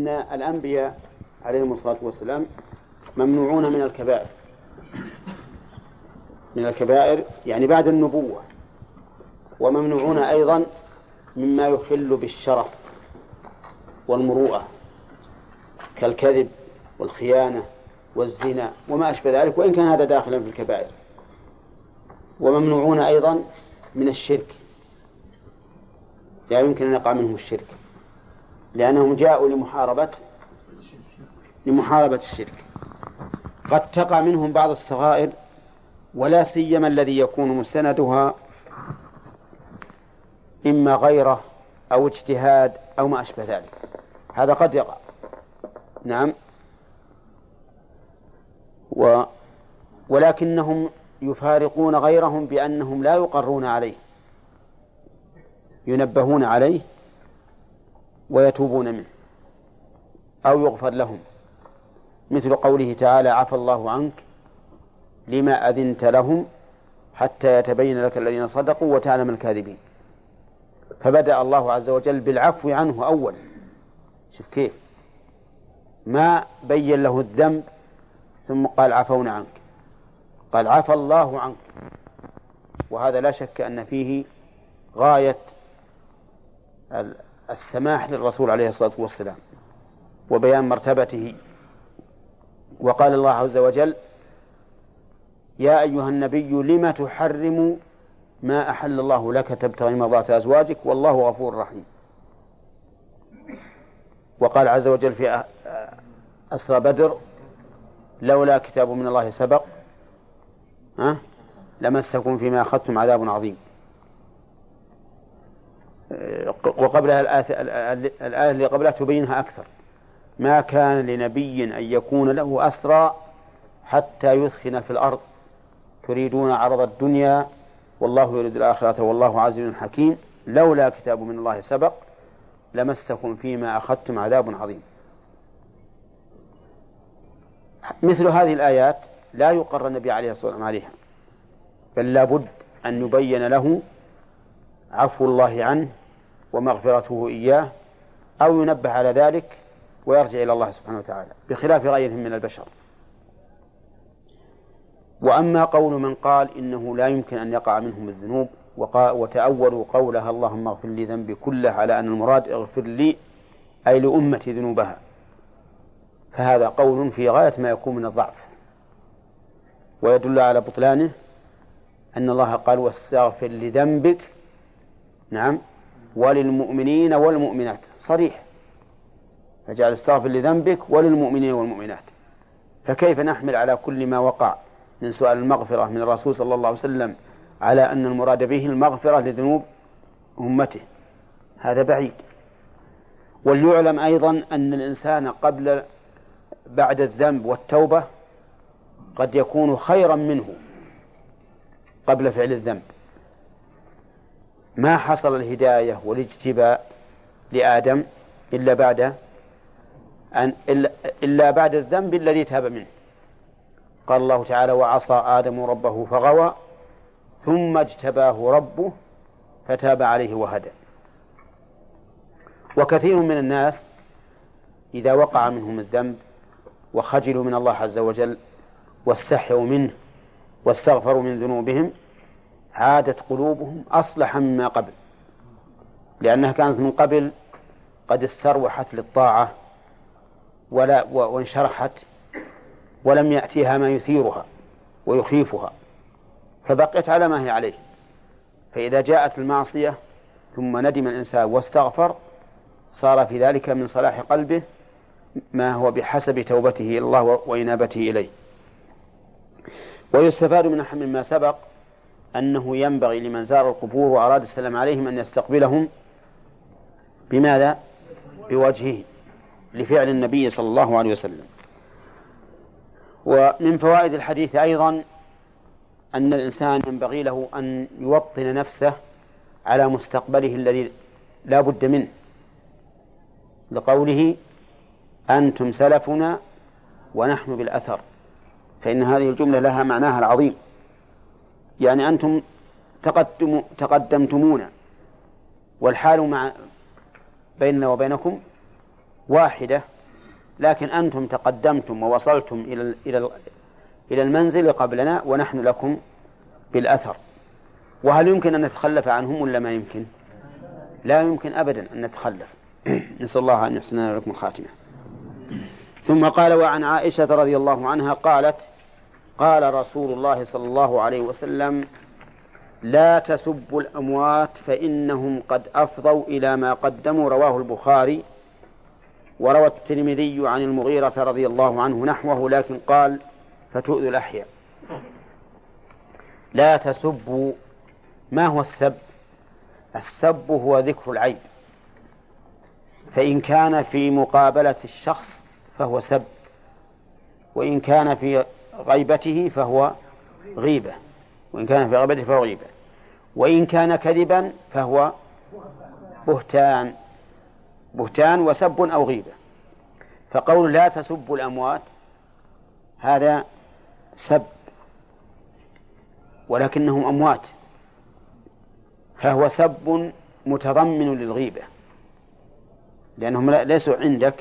إن الأنبياء عليهم الصلاة والسلام ممنوعون من الكبائر. من الكبائر يعني بعد النبوة. وممنوعون أيضا مما يخل بالشرف والمروءة كالكذب والخيانة والزنا وما أشبه ذلك وإن كان هذا داخلا في الكبائر. وممنوعون أيضا من الشرك. لا يمكن أن يقع منهم الشرك. لأنهم جاءوا لمحاربة لمحاربة الشرك. قد تقع منهم بعض الصغائر ولا سيما الذي يكون مستندها إما غيره أو اجتهاد أو ما أشبه ذلك. هذا قد يقع. نعم. و ولكنهم يفارقون غيرهم بأنهم لا يقرون عليه. ينبهون عليه. ويتوبون منه أو يغفر لهم. مثل قوله تعالى عفى الله عنك لما أذنت لهم حتى يتبين لك الذين صدقوا وتعلم الكاذبين. فبدأ الله عز وجل بالعفو عنه أولا شوف كيف. ما بين له الذنب ثم قال عفونا عنك. قال عفى الله عنك. وهذا لا شك أن فيه غاية السماح للرسول عليه الصلاة والسلام وبيان مرتبته. وقال الله عز وجل يا أيها النبي لم تحرم ما أحل الله لك تبتغي مرضات أزواجك؟ والله غفور رحيم. وقال عز وجل في أسرى بدر لولا كتاب من الله سبق ها لمسكم فيما أخذتم عذاب عظيم. وقبلها الآية اللي قبلها تبينها أكثر. ما كان لنبي أن يكون له أسرى حتى يثخن في الأرض. تريدون عرض الدنيا والله يريد الآخرة والله عزيز حكيم. لولا كتاب من الله سبق لمسكم فيما أخذتم عذاب عظيم. مثل هذه الآيات لا يقر النبي عليه الصلاة والسلام عليها. بل لابد أن يبين له عفو الله عنه ومغفرته إياه أو ينبه على ذلك ويرجع إلى الله سبحانه وتعالى بخلاف غيرهم من البشر. وأما قول من قال إنه لا يمكن أن يقع منهم الذنوب وتأولوا قولها اللهم اغفر لي ذنبي كله على أن المراد اغفر لي أي لأمتي ذنوبها. فهذا قول في غاية ما يكون من الضعف. ويدل على بطلانه أن الله قال واستغفر لذنبك. نعم. وللمؤمنين والمؤمنات. صريح. فجعل استغفر لذنبك وللمؤمنين والمؤمنات. فكيف نحمل على كل ما وقع من سؤال المغفرة من الرسول صلى الله عليه وسلم على أن المراد به المغفرة لذنوب أمته؟ هذا بعيد. وليعلم أيضا أن الإنسان قبل بعد الذنب والتوبة قد يكون خيرا منه قبل فعل الذنب. ما حصل الهداية والاجتباء لآدم إلا بعد أن إلا بعد الذنب الذي تاب منه. قال الله تعالى وعصى آدم ربه فغوى ثم اجتباه ربه فتاب عليه وهدى. وكثير من الناس إذا وقع منهم الذنب وخجلوا من الله عز وجل واستحيوا منه واستغفروا من ذنوبهم عادت قلوبهم أصلح مما قبل لأنها كانت من قبل قد استروحت للطاعة ولا وانشرحت ولم يأتيها ما يثيرها ويخيفها فبقيت على ما هي عليه. فإذا جاءت المعصية ثم ندم الإنسان واستغفر صار في ذلك من صلاح قلبه ما هو بحسب توبته إلى الله وإنابته إليه. ويستفاد من مما سبق أنه ينبغي لمن زار القبور وأراد السلام عليهم أن يستقبلهم بماذا؟ بوجهه لفعل النبي صلى الله عليه وسلم. ومن فوائد الحديث أيضا أن الإنسان ينبغي له أن يوطن نفسه على مستقبله الذي لا بد منه. لقوله أنتم سلفنا ونحن بالأثر. فإن هذه الجملة لها معناها العظيم. يعني أنتم تقدم تقدمتمونا. والحال مع بيننا وبينكم واحدة لكن أنتم تقدمتم ووصلتم إلى إلى إلى المنزل قبلنا ونحن لكم بالأثر. وهل يمكن أن نتخلف عنهم ولا ما يمكن؟ لا يمكن أبدا أن نتخلف. نسأل الله أن يحسن لكم الخاتمة. ثم قال وعن عائشة رضي الله عنها قالت قال رسول الله صلى الله عليه وسلم لا تسبوا الأموات فإنهم قد أفضوا إلى ما قدموا. رواه البخاري وروى الترمذي عن المغيرة رضي الله عنه نحوه لكن قال فتؤذوا الأحياء. لا تسبوا ما هو السب؟ السب هو ذكر العيب. فإن كان في مقابلة الشخص فهو سب وإن كان في غيبته فهو غيبة وإن كان في غيبته فهو غيبة. وإن كان كذبا فهو بهتان بهتان وسب أو غيبة. فقول لا تسبوا الأموات هذا سب ولكنهم أموات. فهو سب متضمن للغيبة لأنهم ليسوا عندك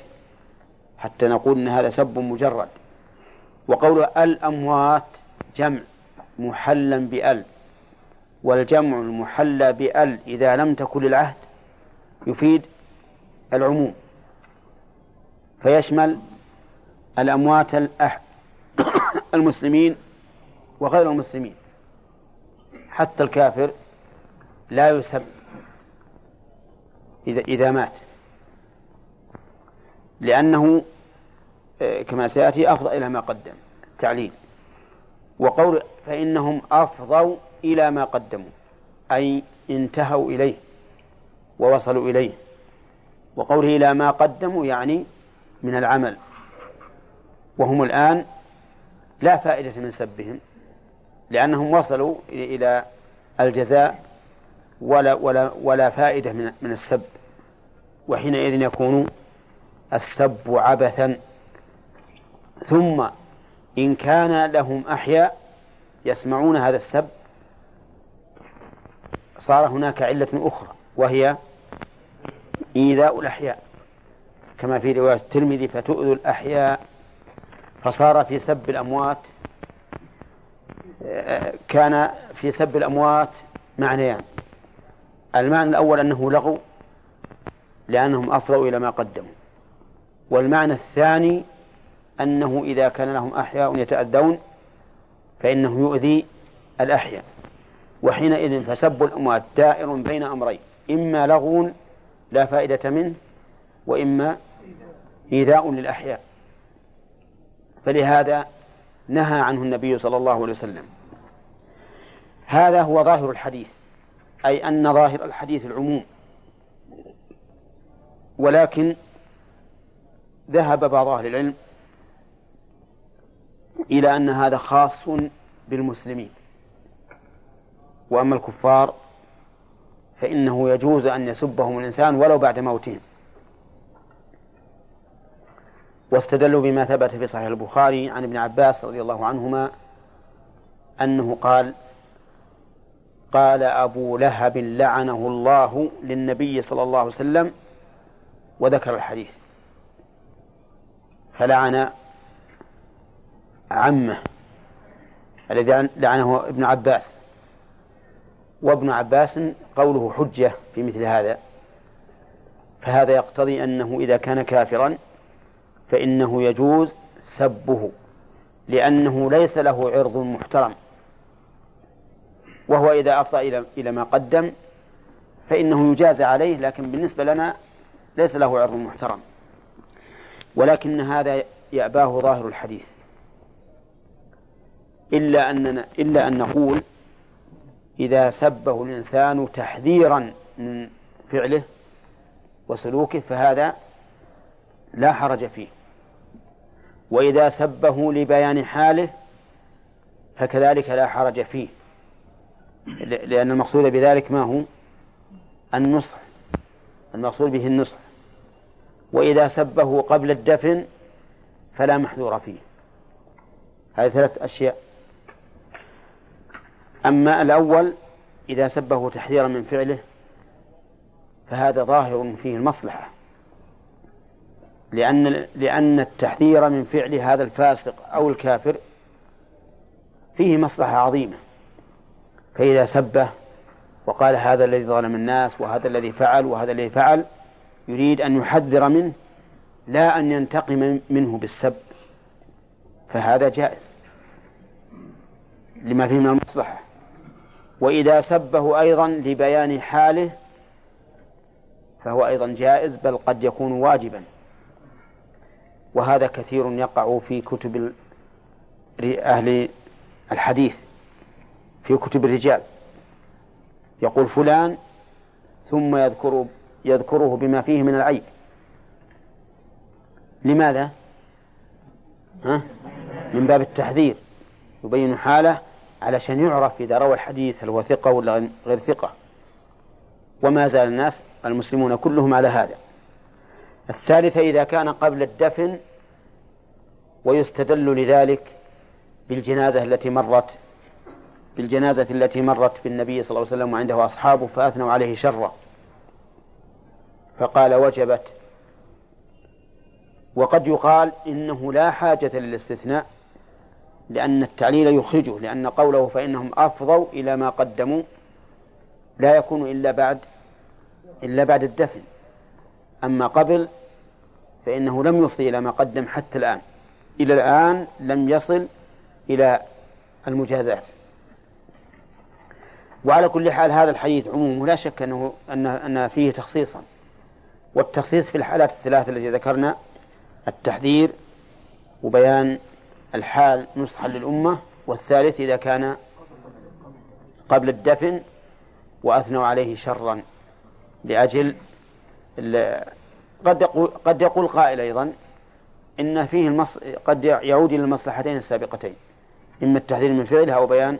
حتى نقول أن هذا سب مجرد. وقول الأموات جمع محلا بأل والجمع المحلى بأل إذا لم تكن للعهد يفيد العموم. فيشمل الأموات المسلمين وغير المسلمين. حتى الكافر لا يسب إذا إذا مات. لأنه كما سيأتي أفضى إلى ما قدم. التعليل وقول فإنهم أفضوا إلى ما قدموا أي انتهوا إليه ووصلوا إليه. وقوله إلى ما قدموا يعني من العمل. وهم الآن لا فائدة من سبهم لأنهم وصلوا إلى الجزاء ولا ولا ولا فائدة من من السب. وحينئذ يكون السب عبثا. ثم إن كان لهم أحياء يسمعون هذا السب صار هناك علة أخرى وهي إيذاء الأحياء. كما في رواية الترمذي فتؤذوا الأحياء فصار في سب الأموات كان في سب الأموات معنيان. المعنى الأول أنه لغو لأنهم أفضوا إلى ما قدموا. والمعنى الثاني أنه إذا كان لهم أحياء يتأذون فإنه يؤذي الأحياء. وحينئذ فسب الأموات دائر بين أمرين إما لغو لا فائدة منه وإما إيذاء للأحياء. فلهذا نهى عنه النبي صلى الله عليه وسلم. هذا هو ظاهر الحديث أي أن ظاهر الحديث العموم. ولكن ذهب بعض أهل العلم إلى أن هذا خاص بالمسلمين. وأما الكفار فإنه يجوز أن يسبهم الإنسان ولو بعد موتهم. واستدلوا بما ثبت في صحيح البخاري عن ابن عباس رضي الله عنهما أنه قال قال أبو لهب لعنه الله للنبي صلى الله عليه وسلم وذكر الحديث. فلعن عمه الذي لعنه ابن عباس. وابن عباس قوله حجة في مثل هذا. فهذا يقتضي أنه إذا كان كافرا فإنه يجوز سبه لأنه ليس له عرض محترم. وهو إذا أفضى إلى ما قدم فإنه يجازى عليه لكن بالنسبة لنا ليس له عرض محترم. ولكن هذا يأباه ظاهر الحديث. إلا أننا إلا أن نقول إذا سبه الإنسان تحذيرا من فعله وسلوكه فهذا لا حرج فيه. وإذا سبه لبيان حاله فكذلك لا حرج فيه. لأن المقصود بذلك ما هو؟ النصح. المقصود به النصح. وإذا سبه قبل الدفن فلا محذور فيه. هذه ثلاث أشياء. أما الأول إذا سبه تحذيرا من فعله فهذا ظاهر فيه المصلحة. لأن لأن التحذير من فعل هذا الفاسق أو الكافر فيه مصلحة عظيمة. فإذا سبه وقال هذا الذي ظلم الناس وهذا الذي فعل وهذا الذي فعل يريد أن يحذر منه لا أن ينتقم منه بالسب. فهذا جائز. لما فيه من المصلحة. وإذا سبه أيضا لبيان حاله فهو أيضا جائز بل قد يكون واجبا وهذا كثير يقع في كتب أهل الحديث في كتب الرجال يقول فلان ثم يذكر يذكره بما فيه من العيب لماذا؟ ها؟ من باب التحذير يبين حاله علشان يعرف إذا روى الحديث هل هو ثقة ولا غير ثقة. وما زال الناس المسلمون كلهم على هذا. الثالثة إذا كان قبل الدفن ويستدل لذلك بالجنازة التي مرت بالجنازة التي مرت بالنبي صلى الله عليه وسلم وعنده أصحابه فأثنوا عليه شرا. فقال وجبت. وقد يقال إنه لا حاجة للاستثناء لأن التعليل يخرجه لأن قوله فإنهم أفضوا إلى ما قدموا لا يكون إلا بعد إلا بعد الدفن. أما قبل فإنه لم يفضي إلى ما قدم حتى الآن إلى الآن لم يصل إلى المجازات. وعلى كل حال هذا الحديث عموم لا شك أنه أن فيه تخصيصا. والتخصيص في الحالات الثلاث التي ذكرنا التحذير وبيان الحال نصحا للأمة والثالث إذا كان قبل الدفن وأثنوا عليه شرا لأجل قد يقول قد يقول قائل أيضا إن فيه المص... قد يعود إلى المصلحتين السابقتين إما التحذير من فعلها أو بيان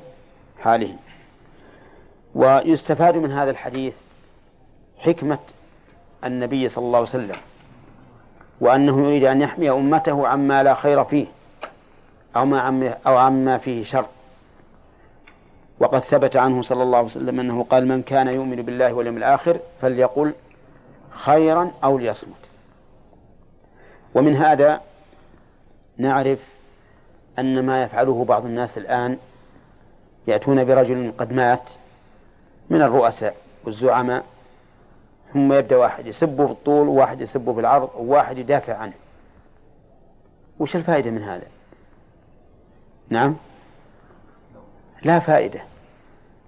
حاله. ويستفاد من هذا الحديث حكمة النبي صلى الله عليه وسلم وأنه يريد أن يحمي أمته عما لا خير فيه. أو ما عم أو عما فيه شر. وقد ثبت عنه صلى الله عليه وسلم أنه قال من كان يؤمن بالله واليوم الآخر فليقل خيرا أو ليصمت. ومن هذا نعرف أن ما يفعله بعض الناس الآن يأتون برجل قد مات من الرؤساء والزعماء ثم يبدأ واحد يسبه في الطول وواحد يسبه في العرض وواحد يدافع عنه. وش الفائدة من هذا؟ نعم. لا فائدة.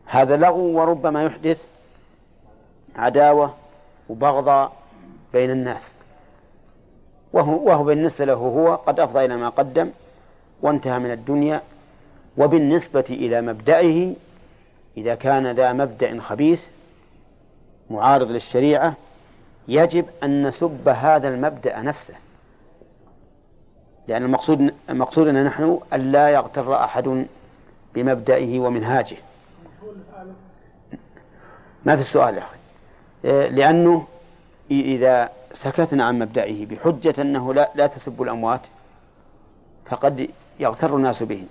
هذا لغو وربما يحدث عداوة وبغضاء بين الناس. وهو, وهو بالنسبة له هو قد أفضى إلى ما قدم وانتهى من الدنيا وبالنسبة إلى مبدئه إذا كان ذا مبدأ خبيث معارض للشريعة يجب أن نسب هذا المبدأ نفسه. لأن المقصود مقصودنا نحن أن لا يغتر أحد بمبدئه ومنهاجه. ما في السؤال يا أخي؟ لأنه إذا سكتنا عن مبدئه بحجة أنه لا, لا تسب الأموات فقد يغتر الناس به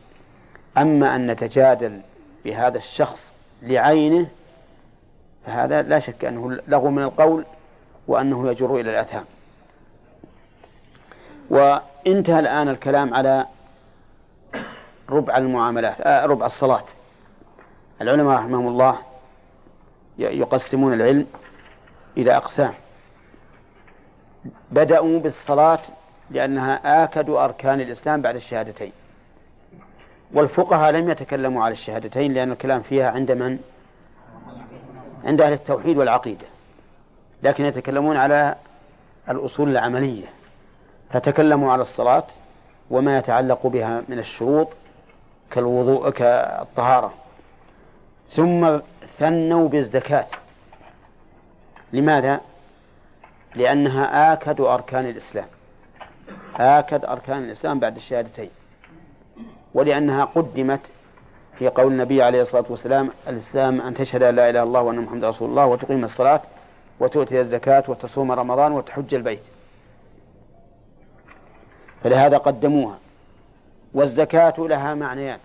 أما أن نتجادل بهذا الشخص لعينه فهذا لا شك أنه لغو من القول وأنه يجر إلى الأثام وانتهى الآن الكلام على ربع المعاملات آه ربع الصلاة. العلماء رحمهم الله يقسمون العلم إلى أقسام. بدأوا بالصلاة لأنها آكد أركان الإسلام بعد الشهادتين. والفقهاء لم يتكلموا على الشهادتين لأن الكلام فيها عند من؟ عند أهل التوحيد والعقيدة. لكن يتكلمون على الأصول العملية. فتكلموا على الصلاة وما يتعلق بها من الشروط كالوضوء كالطهارة. ثم ثنوا بالزكاة. لماذا؟ لأنها آكد أركان الإسلام. آكد أركان الإسلام بعد الشهادتين. ولأنها قدمت في قول النبي عليه الصلاة والسلام الإسلام أن تشهد أن لا إله إلا الله وأن محمد رسول الله وتقيم الصلاة وتؤتي الزكاة وتصوم رمضان وتحج البيت. فلهذا قدموها. والزكاة لها معنيان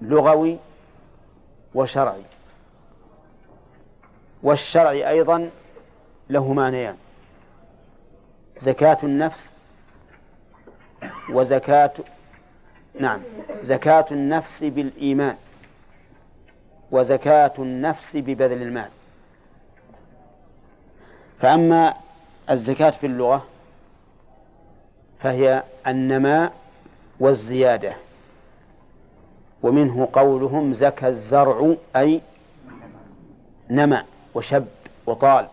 لغوي وشرعي. والشرع أيضا له معنيان زكاة النفس وزكاة نعم زكاة النفس بالإيمان وزكاة النفس ببذل المال. فأما الزكاة في اللغة فهي النماء والزيادة. ومنه قولهم زكى الزرع أي نمى وشب وطال.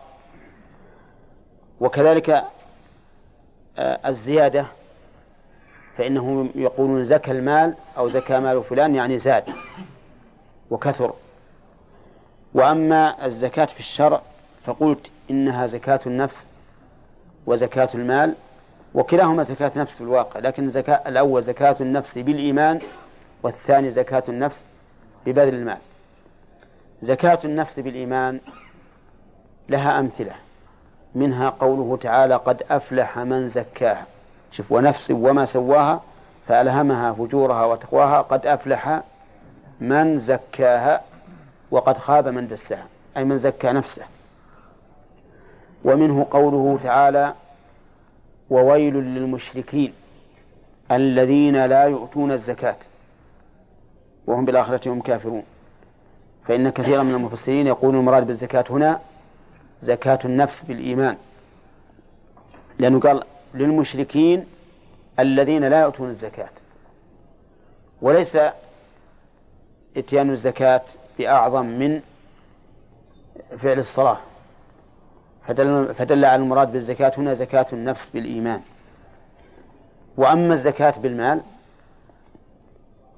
وكذلك آه، الزيادة فإنهم يقولون زكى المال أو زكى مال فلان يعني زاد وكثر. وأما الزكاة في الشرع فقلت إنها زكاة النفس وزكاة المال وكلاهما زكاة نفس في الواقع لكن زكاة الأول زكاة النفس بالإيمان والثاني زكاة النفس ببذل المال. زكاة النفس بالإيمان لها أمثلة منها قوله تعالى قد أفلح من زكاها شوف ونفس وما سواها فألهمها فجورها وتقواها قد أفلح من زكاها وقد خاب من دسها أي من زكى نفسه. ومنه قوله تعالى وويل للمشركين الذين لا يؤتون الزكاة وهم بالآخرة هم كافرون. فإن كثيرا من المفسرين يقولون المراد بالزكاة هنا زكاة النفس بالإيمان. لأنه قال للمشركين الذين لا يؤتون الزكاة. وليس إتيان الزكاة بأعظم من فعل الصلاة. فدل, فدل على المراد بالزكاة هنا زكاة النفس بالإيمان. وأما الزكاة بالمال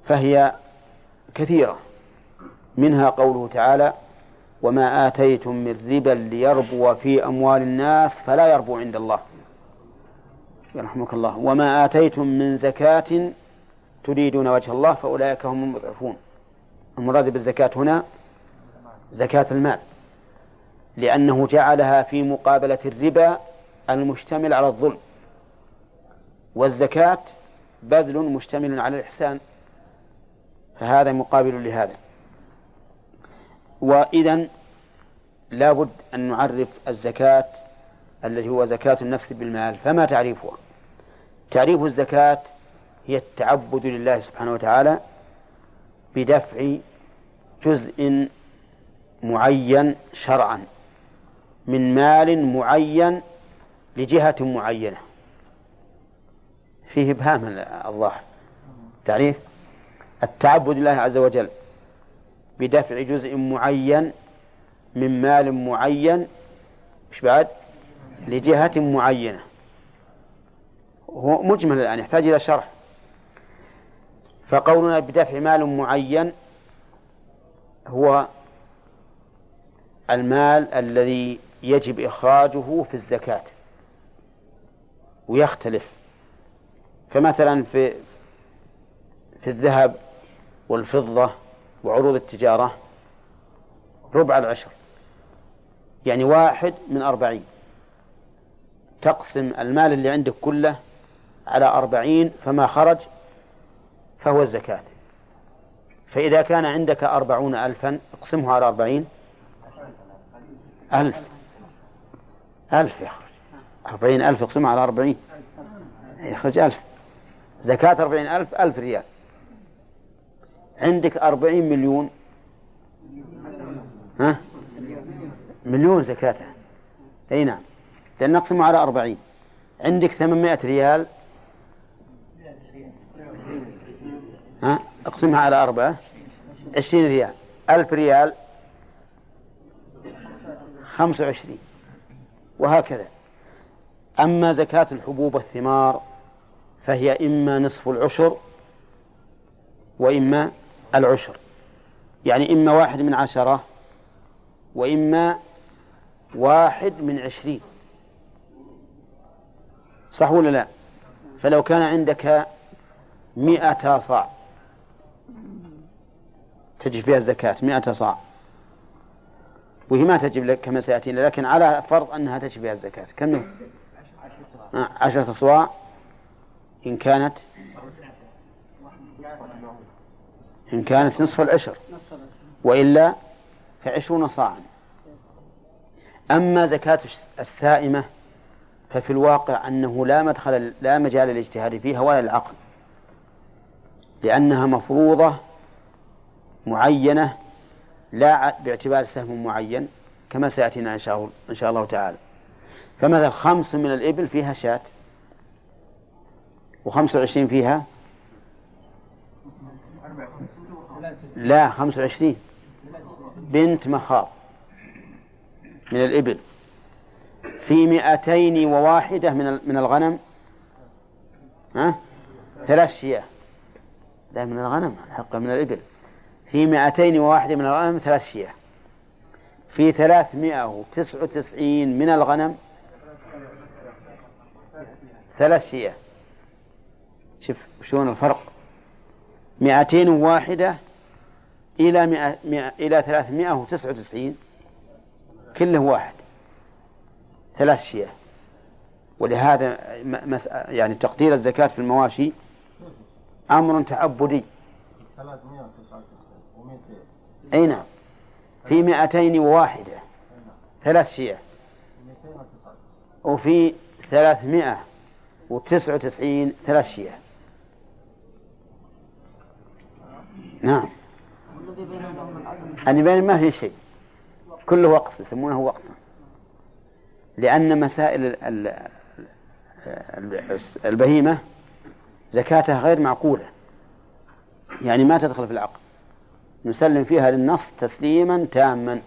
فهي كثيرة. منها قوله تعالى وما آتيتم من ربا ليربو في أموال الناس فلا يربو عند الله. يرحمك الله. وما آتيتم من زكاة تريدون وجه الله فأولئك هم المضعفون. المراد بالزكاة هنا زكاة المال. لأنه جعلها في مقابلة الربا المشتمل على الظلم. والزكاة بذل مشتمل على الإحسان. فهذا مقابل لهذا. وإذا لابد أن نعرف الزكاة التي هو زكاة النفس بالمال. فما تعريفها؟ تعريف الزكاة هي التعبد لله سبحانه وتعالى بدفع جزء معين شرعا. من مال معين لجهة معينة. فيه إبهام الظاهر تعريف؟ التعبد لله عز وجل بدفع جزء معين من مال معين مش بعد؟ لجهة معينة. هو مجمل الآن يحتاج إلى شرح. فقولنا بدفع مال معين هو المال الذي يجب إخراجه في الزكاة ويختلف. فمثلا في في الذهب والفضة وعروض التجارة ربع العشر. يعني واحد من أربعين. تقسم المال اللي عندك كله على أربعين فما خرج فهو الزكاة. فإذا كان عندك أربعون ألفا اقسمه على أربعين. ألف. ألف يخرج أربعين ألف اقسمها على أربعين. يخرج ألف زكاة أربعين ألف ألف ريال. عندك أربعين مليون. ها؟ مليون زكاتها أي نعم. لأن نقسمه على أربعين. عندك ثمانمائة ريال. ها؟ اقسمها على أربعة. عشرين ريال. ألف ريال. خمسة وعشرين. وهكذا. أما زكاة الحبوب والثمار فهي إما نصف العشر وإما العشر. يعني إما واحد من عشرة وإما واحد من عشرين. صح ولا لا؟ فلو كان عندك مئة صاع تجب فيها الزكاة مئة صاع. وهي ما تجب لك كما سيأتينا لكن على فرض أنها فيها الزكاة. كم آه، عشرة صواع إن كانت إن كانت نصف العشر وإلا فعشرون صاعا. أما زكاة السائمة ففي الواقع أنه لا مدخل لا مجال للاجتهاد فيها ولا العقل لأنها مفروضة معينة لا باعتبار سهم معين كما سيأتينا إن شاء, إن شاء الله تعالى. فمثلا خمس من الإبل فيها شاة وخمسة وعشرين فيها؟ لا خمسة وعشرين. بنت مخاض من الإبل. في مئتين وواحدة من من الغنم. ها؟ ثلاث شياه. لا من الغنم الحق من الإبل. في مئتين وواحدة من الغنم ثلاث شياه. في ثلاثمائة وتسعة وتسعين من الغنم ثلاث شياه. شوف شلون الفرق. مئتين وواحدة إلى مئة مئة إلى ثلاثمائة وتسعة وتسعين. كله واحد. ثلاث شياه. ولهذا يعني تقدير الزكاة في المواشي أمر تعبدي أي نعم. في مئتين وواحدة. ثلاث شياه وفي ثلاثمائة وتسعة وتسعين ثلاث شياه نعم. اللي بين ما في شيء. كله وقص يسمونه وقصا لأن مسائل البهيمة زكاتها غير معقولة. يعني ما تدخل في العقل. نسلم فيها للنص تسليما تاما.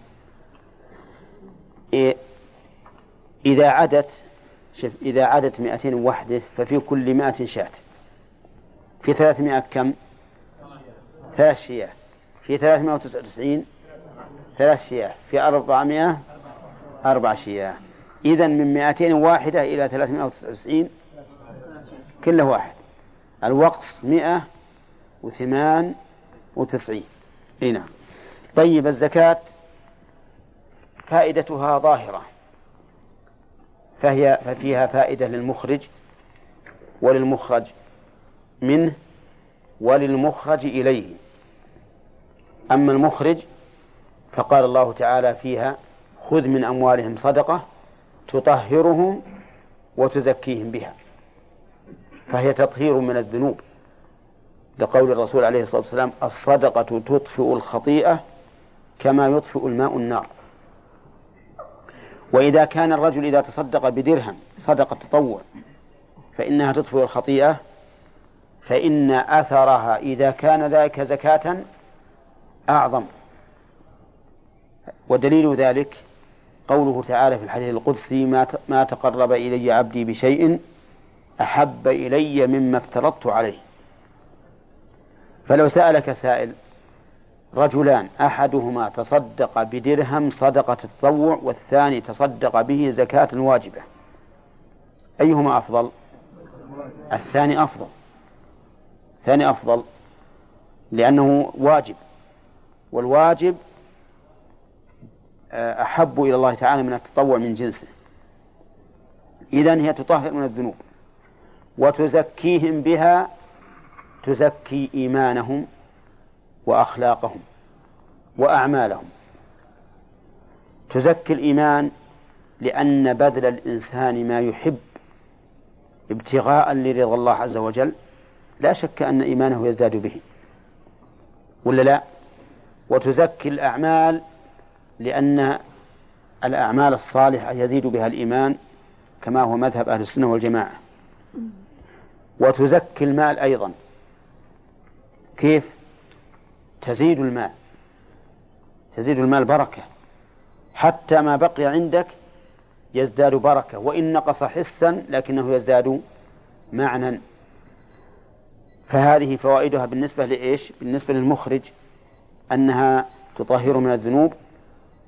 إيه إذا عدت شوف إذا عدت 200 وحدة ففي كل 100 شاة. في 300 كم؟ ثلاث شياه. في 399 ثلاث شياه. في 400 أربع شياه. إذا من 200 واحدة إلى 399 كله واحد. الوقص 198 إي نعم. طيب الزكاة فائدتها ظاهرة. فهي ففيها فائدة للمخرج وللمخرج منه وللمخرج إليه. أما المخرج فقال الله تعالى فيها خذ من أموالهم صدقة تطهرهم وتزكيهم بها. فهي تطهير من الذنوب. لقول الرسول عليه الصلاة والسلام الصدقة تطفئ الخطيئة كما يطفئ الماء النار. وإذا كان الرجل إذا تصدق بدرهم صدقة تطوع فإنها تطفئ الخطيئة فإن أثرها إذا كان ذلك زكاة أعظم. ودليل ذلك قوله تعالى في الحديث القدسي ما ما تقرب إلي عبدي بشيء أحب إلي مما افترضت عليه. فلو سألك سائل رجلان أحدهما تصدق بدرهم صدقة التطوع والثاني تصدق به زكاة واجبة أيهما أفضل؟ الثاني أفضل. الثاني أفضل لأنه واجب والواجب آه، أحب إلى الله تعالى من التطوع من جنسه. إذن هي تطهر من الذنوب وتزكيهم بها تزكي إيمانهم وأخلاقهم وأعمالهم. تزكي الإيمان لأن بذل الإنسان ما يحب ابتغاء لرضا الله عز وجل لا شك أن إيمانه يزداد به. ولا لا؟ وتزكي الأعمال لأن الأعمال الصالحة يزيد بها الإيمان كما هو مذهب أهل السنة والجماعة. وتزكي المال أيضا كيف؟ تزيد المال. تزيد المال بركة. حتى ما بقي عندك يزداد بركة وإن نقص حسا لكنه يزداد معنى فهذه فوائدها بالنسبة لإيش؟ بالنسبة للمخرج أنها تطهر من الذنوب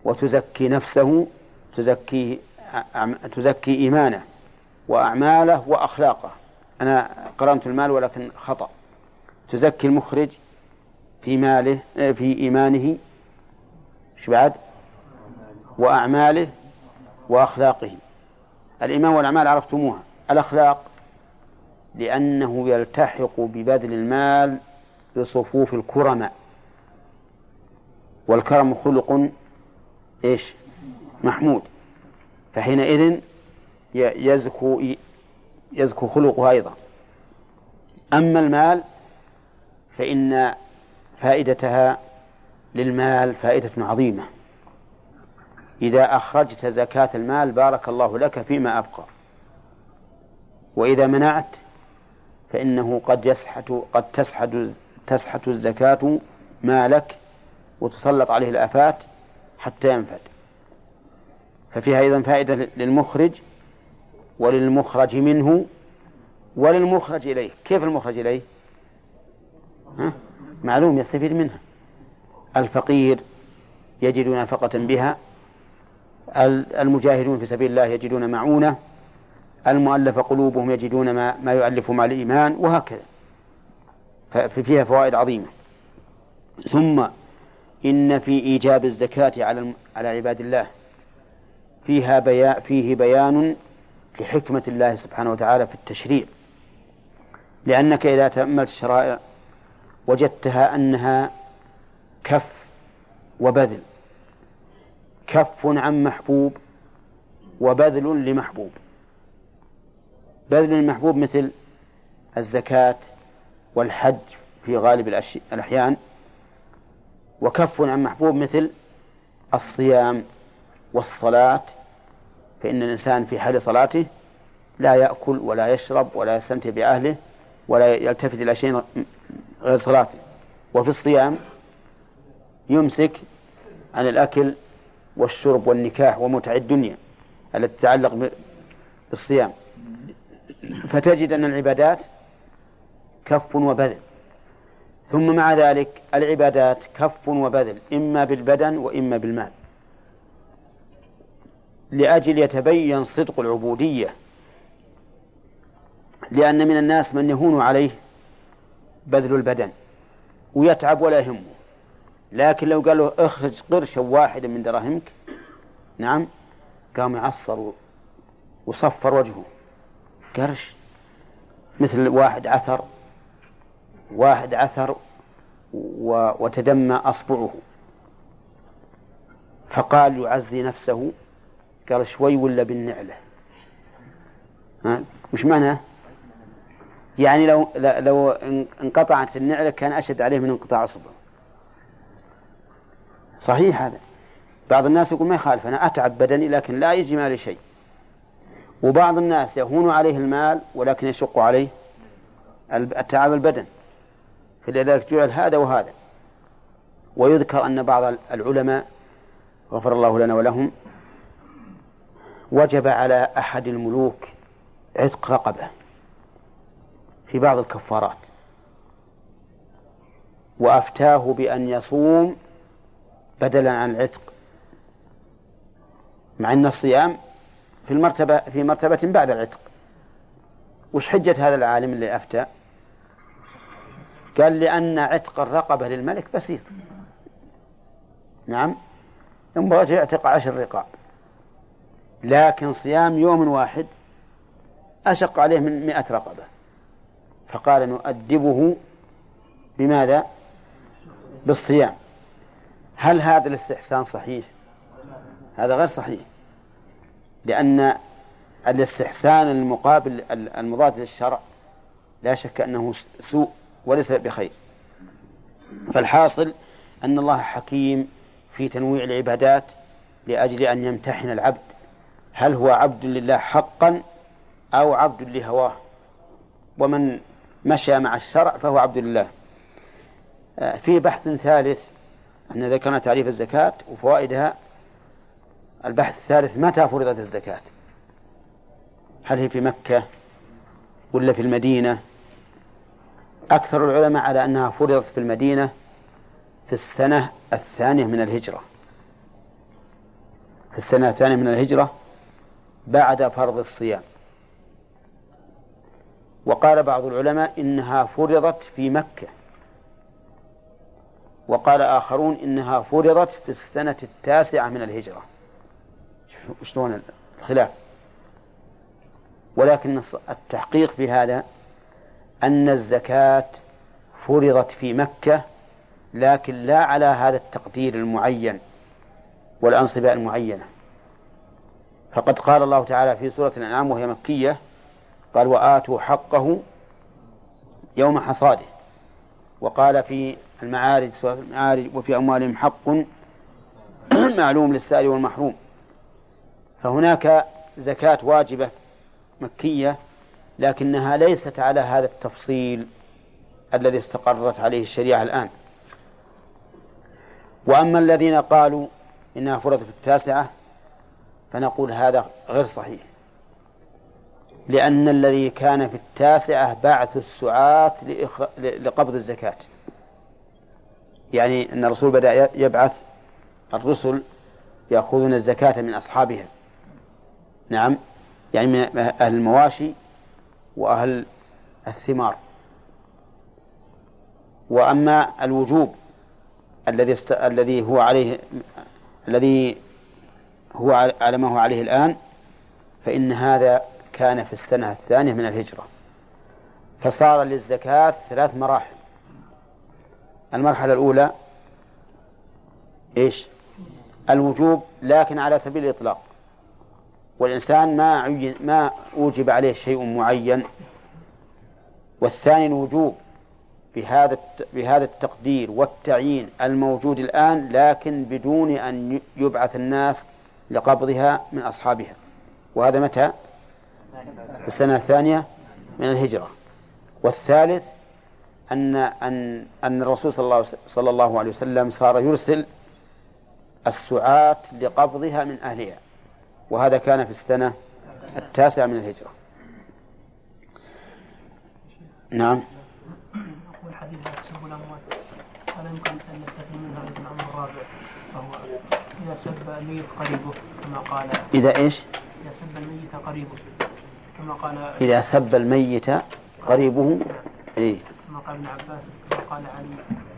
وتزكي نفسه تزكي تزكي إيمانه وأعماله وأخلاقه. أنا قرنت المال ولكن خطأ. تزكي المخرج في ماله في إيمانه إيش بعد؟ وأعماله وأخلاقه. الإيمان والأعمال عرفتموها. الأخلاق لأنه يلتحق ببذل المال بصفوف الكرماء. والكرم خلق إيش؟ محمود. فحينئذ يزكو يزكو خلقها أيضا. أما المال فإن فائدتها للمال فائدة عظيمة. إذا أخرجت زكاة المال بارك الله لك فيما أبقى. وإذا منعت فإنه قد يسحت قد تسحت تسحت الزكاة مالك وتسلط عليه الآفات حتى ينفد. ففيها أيضا فائدة للمخرج وللمخرج منه وللمخرج إليه. كيف المخرج إليه؟ معلوم يستفيد منها. الفقير يجد نفقة بها المجاهدون في سبيل الله يجدون معونة المؤلف قلوبهم يجدون ما, ما يؤلف مع الإيمان وهكذا. ففيها فوائد عظيمة. ثم إن في إيجاب الزكاة على على عباد الله فيها بيان فيه بيان لحكمة الله سبحانه وتعالى في التشريع. لأنك إذا تأملت الشرائع وجدتها أنها كف وبذل. كف عن محبوب وبذل لمحبوب. بذل المحبوب مثل الزكاة والحج في غالب الأحيان وكف عن محبوب مثل الصيام والصلاة فإن الإنسان في حال صلاته لا يأكل ولا يشرب ولا يستمتع بأهله ولا يلتفت إلى شيء غير صلاته وفي الصيام يمسك عن الأكل والشرب والنكاح ومتع الدنيا التي تتعلق بالصيام. فتجد أن العبادات كف وبذل. ثم مع ذلك العبادات كف وبذل إما بالبدن وإما بالمال. لأجل يتبين صدق العبودية. لأن من الناس من يهون عليه بذل البدن ويتعب ولا يهمه. لكن لو قال له اخرج قرشا واحدا من دراهمك نعم قام يعصر وصفر وجهه. قرش مثل واحد عثر واحد عثر وتدمى أصبعه. فقال يعزي نفسه قال شوي ولا بالنعلة؟ ها وش معناه؟ يعني لو لو انقطعت النعلة كان أشد عليه من انقطاع أصبعه صحيح هذا. بعض الناس يقول ما يخالف أنا أتعب بدني لكن لا يجي مالي شيء. وبعض الناس يهون عليه المال ولكن يشق عليه التعب البدن. فلذلك جعل هذا وهذا. ويذكر أن بعض العلماء غفر الله لنا ولهم وجب على أحد الملوك عتق رقبة. في بعض الكفارات. وأفتاه بأن يصوم بدلا عن العتق. مع أن الصيام في المرتبة في مرتبة بعد العتق. وش حجة هذا العالم اللي أفتى؟ قال لأن عتق الرقبة للملك بسيط. نعم؟ ينبغي يعتق عشر رقاب. لكن صيام يوم واحد أشق عليه من مئة رقبة. فقال نؤدبه بماذا؟ بالصيام. هل هذا الاستحسان صحيح؟ هذا غير صحيح. لأن الاستحسان المقابل المضاد للشرع لا شك أنه سوء وليس بخير. فالحاصل أن الله حكيم في تنويع العبادات لأجل أن يمتحن العبد. هل هو عبد لله حقا أو عبد لهواه؟ ومن مشى مع الشرع فهو عبد لله آه، في بحث ثالث أن ذكرنا تعريف الزكاة وفوائدها. البحث الثالث متى فرضت الزكاة؟ هل هي في مكة ولا في المدينة؟ أكثر العلماء على أنها فرضت في المدينة في السنة الثانية من الهجرة. في السنة الثانية من الهجرة بعد فرض الصيام. وقال بعض العلماء إنها فرضت في مكة. وقال آخرون إنها فرضت في السنة التاسعة من الهجرة. شلون الخلاف. ولكن التحقيق في هذا أن الزكاة فرضت في مكة لكن لا على هذا التقدير المعين والأنصبة المعينة. فقد قال الله تعالى في سورة الأنعام وهي مكية قال وآتوا حقه يوم حصاده. وقال في المعارج المعارج وفي أموالهم حق معلوم للسائل والمحروم. فهناك زكاة واجبة مكية لكنها ليست على هذا التفصيل الذي استقرت عليه الشريعة الآن. وأما الذين قالوا إنها فرضت في التاسعة فنقول هذا غير صحيح. لأن الذي كان في التاسعة بعث السعاة لقبض الزكاة. يعني أن الرسول بدأ يبعث الرسل يأخذون الزكاة من أصحابها نعم. يعني من أهل المواشي وأهل الثمار. وأما الوجوب الذي است... الذي هو عليه الذي هو على ما هو عليه الآن فإن هذا كان في السنة الثانية من الهجرة فصار للزكاة ثلاث مراحل. المرحلة الأولى إيش؟ الوجوب لكن على سبيل الإطلاق. والإنسان ما ما أوجب عليه شيء معين. والثاني الوجوب بهذا بهذا التقدير والتعيين الموجود الآن لكن بدون أن يبعث الناس لقبضها من أصحابها. وهذا متى؟ في السنة الثانية من الهجرة. والثالث أن أن أن الرسول صلى الله صلى الله عليه وسلم صار يرسل السعاة لقبضها من أهلها. وهذا كان في السنة التاسعة من الهجرة. نعم. الحديث سب الأموات. هل يمكن أن نستفيد منها الأمر الرابع؟ فهو إذا سب الميت قريبه كما قال. إذا إيش؟ إذا سب الميت قريبه. كما قال إذا سب الميت قريبه إيه. كما قال ابن عباس كما قال علي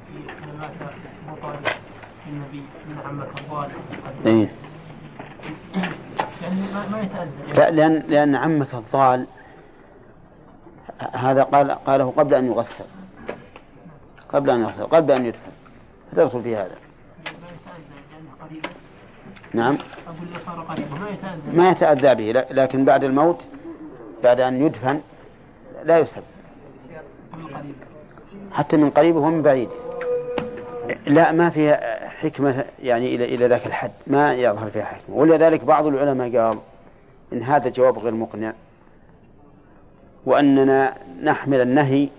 في كلمات أبو طالب النبي من عمك الضال إيه. يعني ما يتأذى. لا لأن لأن عمك الضال هذا قال قاله قبل أن يغسل. قبل أن يغسل قبل أن يدفن. تدخل في هذا. نعم. ما يتأذى. به لكن بعد الموت بعد أن يدفن لا يسب. حتى من قريبه ومن بعيده لا ما فيها حكمة يعني إلى إلى ذاك الحد. ما يظهر فيها حكمة. ولذلك بعض العلماء قال إن هذا جواب غير مقنع. وأننا نحمل النهي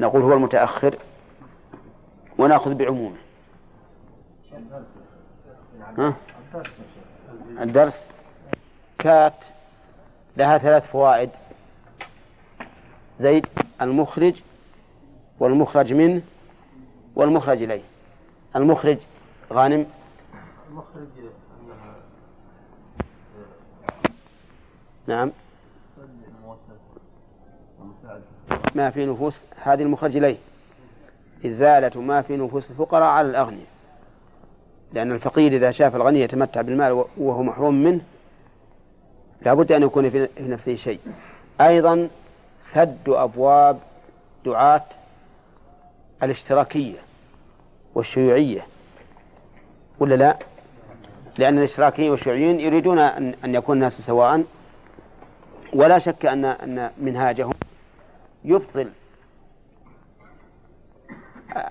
نقول هو المتأخر ونأخذ بعمومه. ها؟ الدرس كات لها ثلاث فوائد. زيد المخرج والمخرج منه والمخرج إليه. المخرج غانم. المخرج نعم. ما في نفوس هذه المخرج إليه. إزالة ما في نفوس الفقراء على الأغنياء. لأن الفقير إذا شاف الغني يتمتع بالمال وهو محروم منه لابد أن يكون في نفسه شيء أيضا سد أبواب دعاة الاشتراكية والشيوعية ولا لا؟ لأن الاشتراكيين والشيوعيين يريدون أن يكون الناس سواء ولا شك أن أن منهاجهم يبطل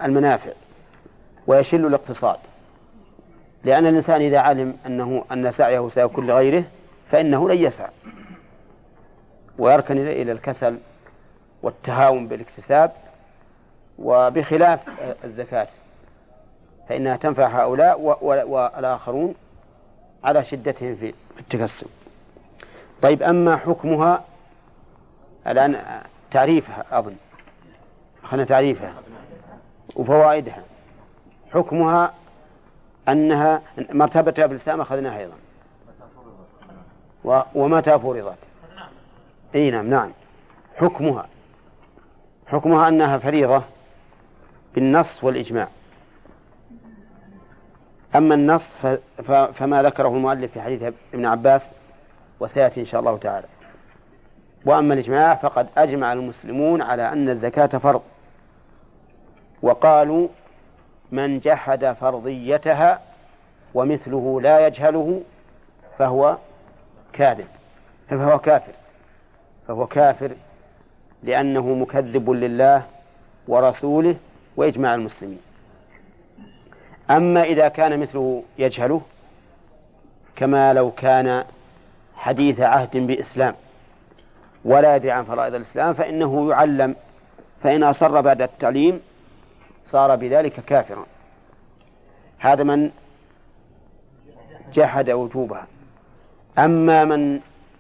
المنافع ويشل الاقتصاد لأن الإنسان إذا علم أنه أن سعيه سيكون لغيره فإنه لن يسعى. ويركن إلى الكسل والتهاون بالاكتساب وبخلاف الزكاة. فإنها تنفع هؤلاء والآخرون على شدتهم في التكسب. طيب أما حكمها الآن تعريفها أظن. أخذنا تعريفها وفوائدها. حكمها أنها مرتبتها بالإسلام أخذناها أيضا. ومتى فرضت؟ أي نعم نعم. حكمها. حكمها أنها فريضة بالنص والإجماع. أما النص فما ذكره المؤلف في حديث ابن عباس وسيأتي إن شاء الله تعالى. وأما الإجماع فقد أجمع المسلمون على أن الزكاة فرض. وقالوا من جحد فرضيتها ومثله لا يجهله فهو كاذب. فهو كافر. فهو كافر لأنه مكذب لله ورسوله وإجماع المسلمين. أما إذا كان مثله يجهله كما لو كان حديث عهد بإسلام ولا يدري عن فرائض الإسلام فإنه يعلم فإن أصر بعد التعليم صار بذلك كافرا. هذا من جحد وجوبها. أما من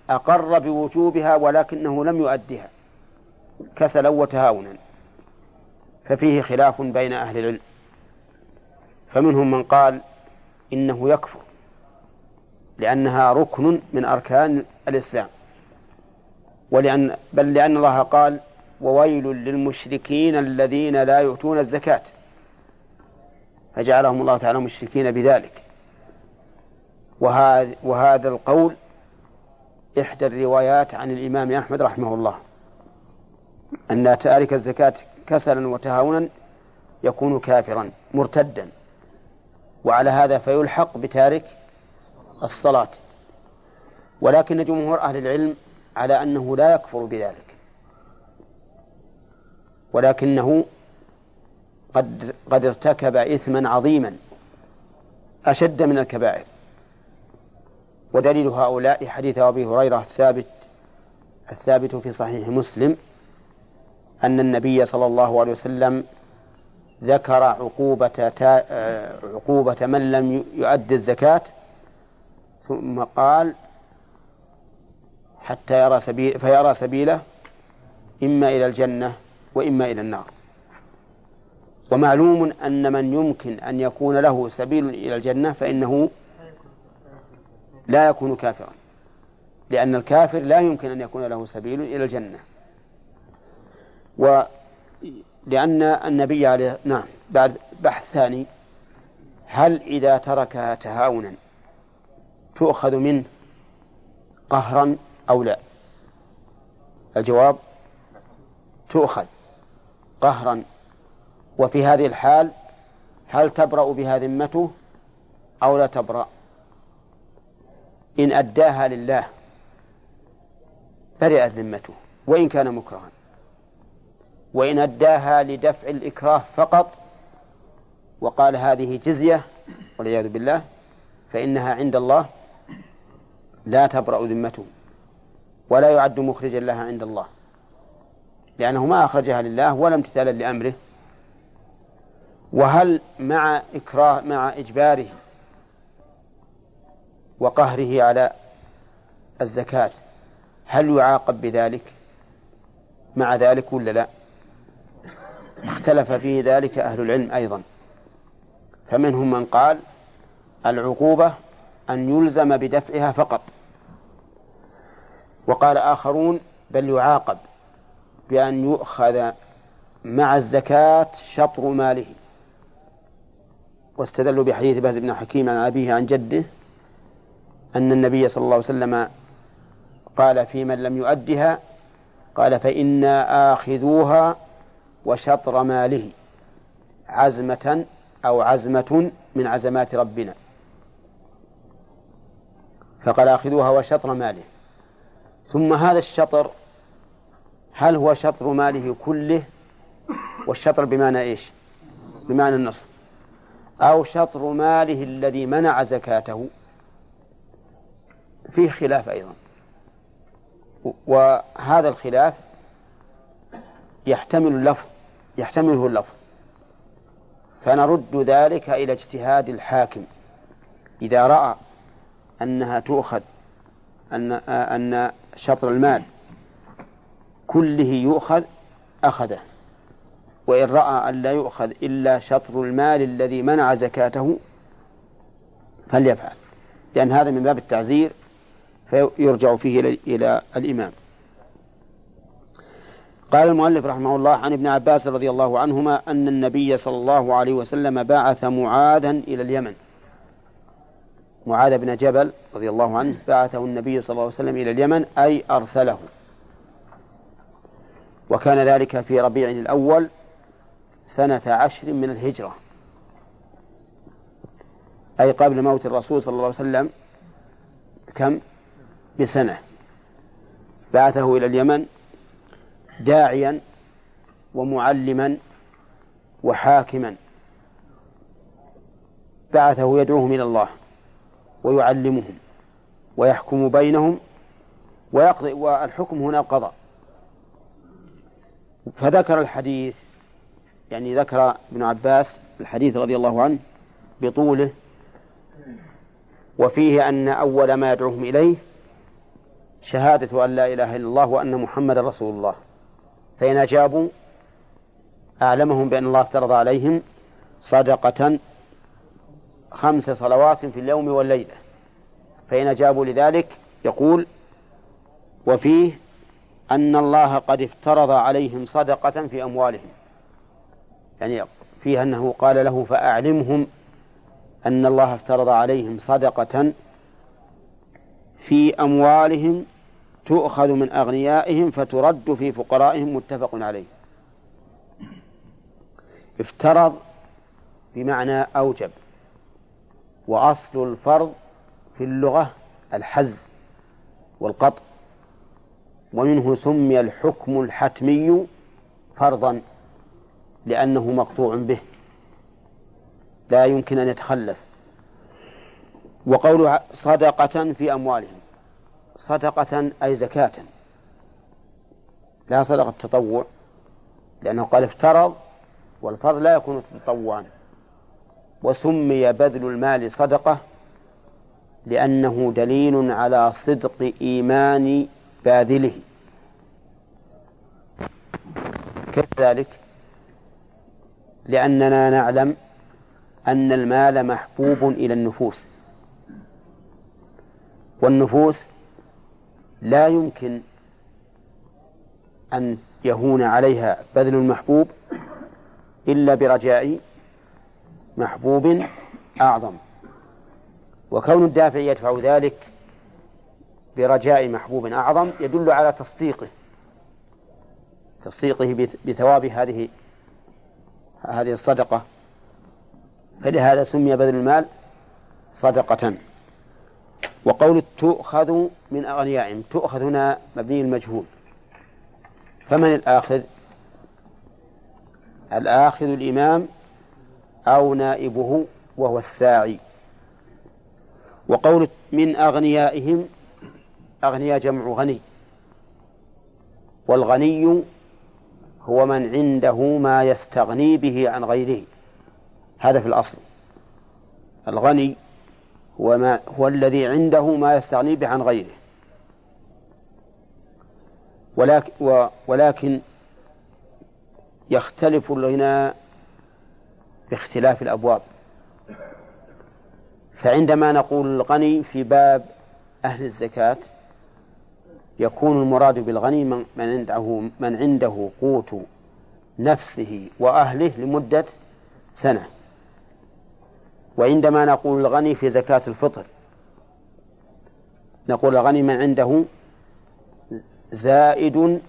أقر بوجوبها ولكنه لم يؤدها كسلا وتهاونا ففيه خلاف بين أهل العلم. فمنهم من قال إنه يكفر لأنها ركن من أركان الإسلام. ولأن بل لأن الله قال وويل للمشركين الذين لا يؤتون الزكاة. فجعلهم الله تعالى مشركين بذلك. وهذا, وهذا القول إحدى الروايات عن الإمام أحمد رحمه الله أن تارك الزكاة كسلا وتهاونا يكون كافرا مرتدا. وعلى هذا فيلحق بتارك الصلاة. ولكن جمهور أهل العلم على أنه لا يكفر بذلك. ولكنه قد قد ارتكب إثما عظيما أشد من الكبائر. ودليل هؤلاء حديث أبي هريرة الثابت الثابت في صحيح مسلم أن النبي صلى الله عليه وسلم ذكر عقوبة عقوبة من لم يؤد الزكاة ثم قال حتى يرى سبيل فيرى سبيله إما إلى الجنة وإما إلى النار. ومعلوم أن من يمكن أن يكون له سبيل إلى الجنة فإنه لا يكون كافرا. لأن الكافر لا يمكن أن يكون له سبيل إلى الجنة. ولأن النبي عليه نعم بعد بحث ثاني هل إذا تركها تهاونا تؤخذ منه قهرا أو لا؟ الجواب تؤخذ قهرا. وفي هذه الحال هل تبرأ بها ذمته أو لا تبرأ؟ إن أداها لله برئت ذمته وإن كان مكرها. وإن أداها لدفع الإكراه فقط وقال هذه جزية والعياذ بالله فإنها عند الله لا تبرأ ذمته ولا يعد مخرجا لها عند الله لأنه ما أخرجها لله ولا امتثالا لأمره. وهل مع إكراه مع إجباره وقهره على الزكاة. هل يعاقب بذلك مع ذلك ولا لا؟ اختلف فيه ذلك أهل العلم أيضا. فمنهم من قال العقوبة أن يلزم بدفعها فقط. وقال آخرون بل يعاقب بأن يؤخذ مع الزكاة شطر ماله. واستدلوا بحديث باز بن حكيم عن أبيه عن جده أن النبي صلى الله عليه وسلم قال في من لم يؤدها قال فإنا آخذوها وشطر ماله عزمة أو عزمة من عزمات ربنا. فقال آخذوها وشطر ماله. ثم هذا الشطر هل هو شطر ماله كله؟ والشطر بمعنى إيش؟ بمعنى النصف أو شطر ماله الذي منع زكاته. فيه خلاف أيضا. وهذا الخلاف يحتمل اللفظ يحتمله اللفظ. فنرد ذلك إلى اجتهاد الحاكم. إذا رأى أنها تؤخذ أن أن شطر المال كله يؤخذ أخذه. وإن رأى أن لا يؤخذ إلا شطر المال الذي منع زكاته فليفعل. لأن هذا من باب التعزير فيرجع فيه إلى الإمام. قال المؤلف رحمه الله عن ابن عباس رضي الله عنهما أن النبي صلى الله عليه وسلم بعث معاذا إلى اليمن. معاذ بن جبل رضي الله عنه بعثه النبي صلى الله عليه وسلم إلى اليمن أي أرسله. وكان ذلك في ربيع الأول سنة عشر من الهجرة. أي قبل موت الرسول صلى الله عليه وسلم. بكم بسنة. بعثه إلى اليمن داعيا ومعلما وحاكما. بعثه يدعوهم إلى الله ويعلمهم ويحكم بينهم ويقضي والحكم هنا القضاء فذكر الحديث يعني ذكر ابن عباس الحديث رضي الله عنه بطوله. وفيه أن أول ما يدعوهم إليه شهادة أن لا إله إلا الله وأن محمد رسول الله. فإن أجابوا أعلمهم بأن الله افترض عليهم صدقة خمس صلوات في اليوم والليلة. فإن أجابوا لذلك يقول وفيه أن الله قد افترض عليهم صدقة في أموالهم. يعني فيه أنه قال له فأعلمهم أن الله افترض عليهم صدقة في أموالهم تؤخذ من أغنيائهم فترد في فقرائهم متفق عليه. افترض بمعنى أوجب. وأصل الفرض في اللغة الحز والقطع. ومنه سمي الحكم الحتمي فرضا لأنه مقطوع به. لا يمكن أن يتخلف. وقول صدقة في أموالهم. صدقة أي زكاة. لا صدقة تطوع لأنه قال افترض والفرض لا يكون تطوعا. وسمي بذل المال صدقة لأنه دليل على صدق إيمان باذله. كيف ذلك؟ لأننا نعلم أن المال محبوب إلى النفوس. والنفوس لا يمكن أن يهون عليها بذل المحبوب إلا برجاء محبوب أعظم. وكون الدافع يدفع ذلك برجاء محبوب أعظم يدل على تصديقه تصديقه بثواب هذه هذه الصدقة. فلهذا سمي بذل المال صدقة. وقول تؤخذ من أغنيائهم تؤخذ هنا مبني المجهول. فمن الآخذ؟ الآخذ الإمام أو نائبه وهو الساعي. وقول من أغنيائهم أغنياء جمع غني. والغني هو من عنده ما يستغني به عن غيره. هذا في الأصل. الغني هو, ما هو الذي عنده ما يستغني به عن غيره. ولكن, ولكن يختلف الغنى باختلاف الأبواب. فعندما نقول الغني في باب أهل الزكاة يكون المراد بالغني من عنده من عنده قوت نفسه وأهله لمدة سنة. وعندما نقول الغني في زكاة الفطر نقول الغني من عنده زائد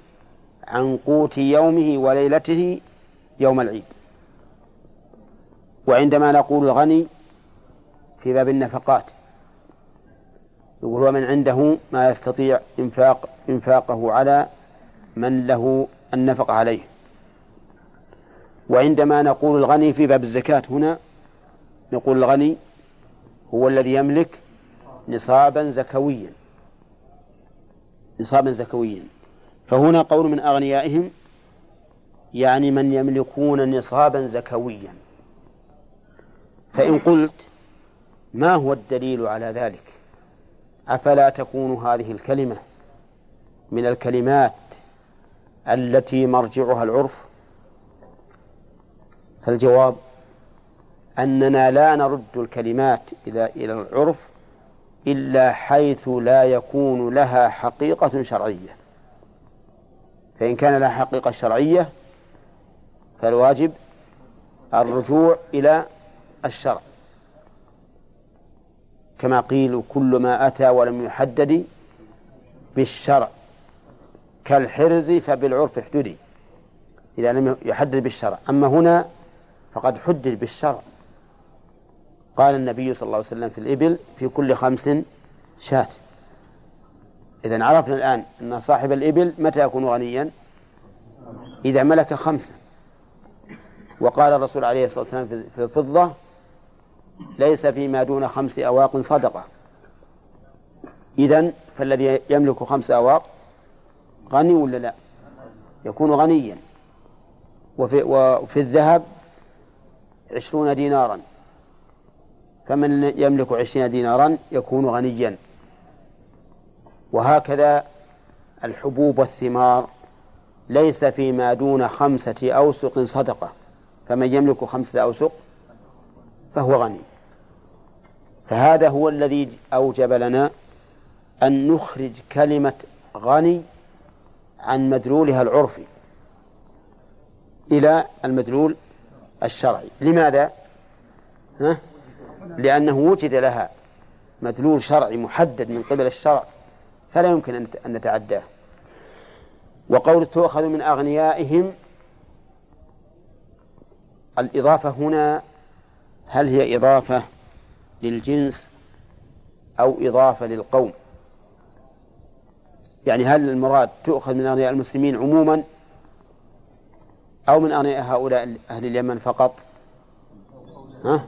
عن قوت يومه وليلته يوم العيد. وعندما نقول الغني في باب النفقات يقول هو من عنده ما يستطيع إنفاق إنفاقه على من له النفق عليه. وعندما نقول الغني في باب الزكاة هنا نقول الغني هو الذي يملك نصابا زكويا. نصابا زكويا. فهنا قول من أغنيائهم يعني من يملكون نصابا زكويا. فإن قلت ما هو الدليل على ذلك؟ أفلا تكون هذه الكلمة من الكلمات التي مرجعها العرف؟ فالجواب أننا لا نرد الكلمات إلى إلى العرف إلا حيث لا يكون لها حقيقة شرعية. فإن كان لها حقيقة شرعية فالواجب الرجوع إلى الشرع. كما قيل كل ما أتى ولم يحدد بالشرع. كالحرز فبالعرف احددي. إذا لم يحدد بالشرع. أما هنا فقد حدد بالشرع. قال النبي صلى الله عليه وسلم في الإبل في كل خمس شاة. إذا عرفنا الآن أن صاحب الإبل متى يكون غنيا؟ إذا ملك خمسة. وقال الرسول عليه الصلاة والسلام في الفضة ليس فيما دون خمس أواق صدقة. إذا فالذي يملك خمس أواق غني ولا لا؟ يكون غنيا. وفي, وفي الذهب عشرون دينارا. فمن يملك عشرين دينارا يكون غنيا وهكذا الحبوب والثمار ليس فيما دون خمسة أوسق صدقة فمن يملك خمسة أوسق فهو غني فهذا هو الذي أوجب لنا أن نخرج كلمة غني عن مدلولها العرفي إلى المدلول الشرعي لماذا؟ ها؟ لأنه وجد لها مدلول شرعي محدد من قبل الشرع فلا يمكن أن نتعداه. وقول تؤخذ من أغنيائهم الإضافة هنا هل هي إضافة للجنس أو إضافة للقوم؟ يعني هل المراد تؤخذ من أغنياء المسلمين عموما أو من أغنياء هؤلاء أهل اليمن فقط؟ ها؟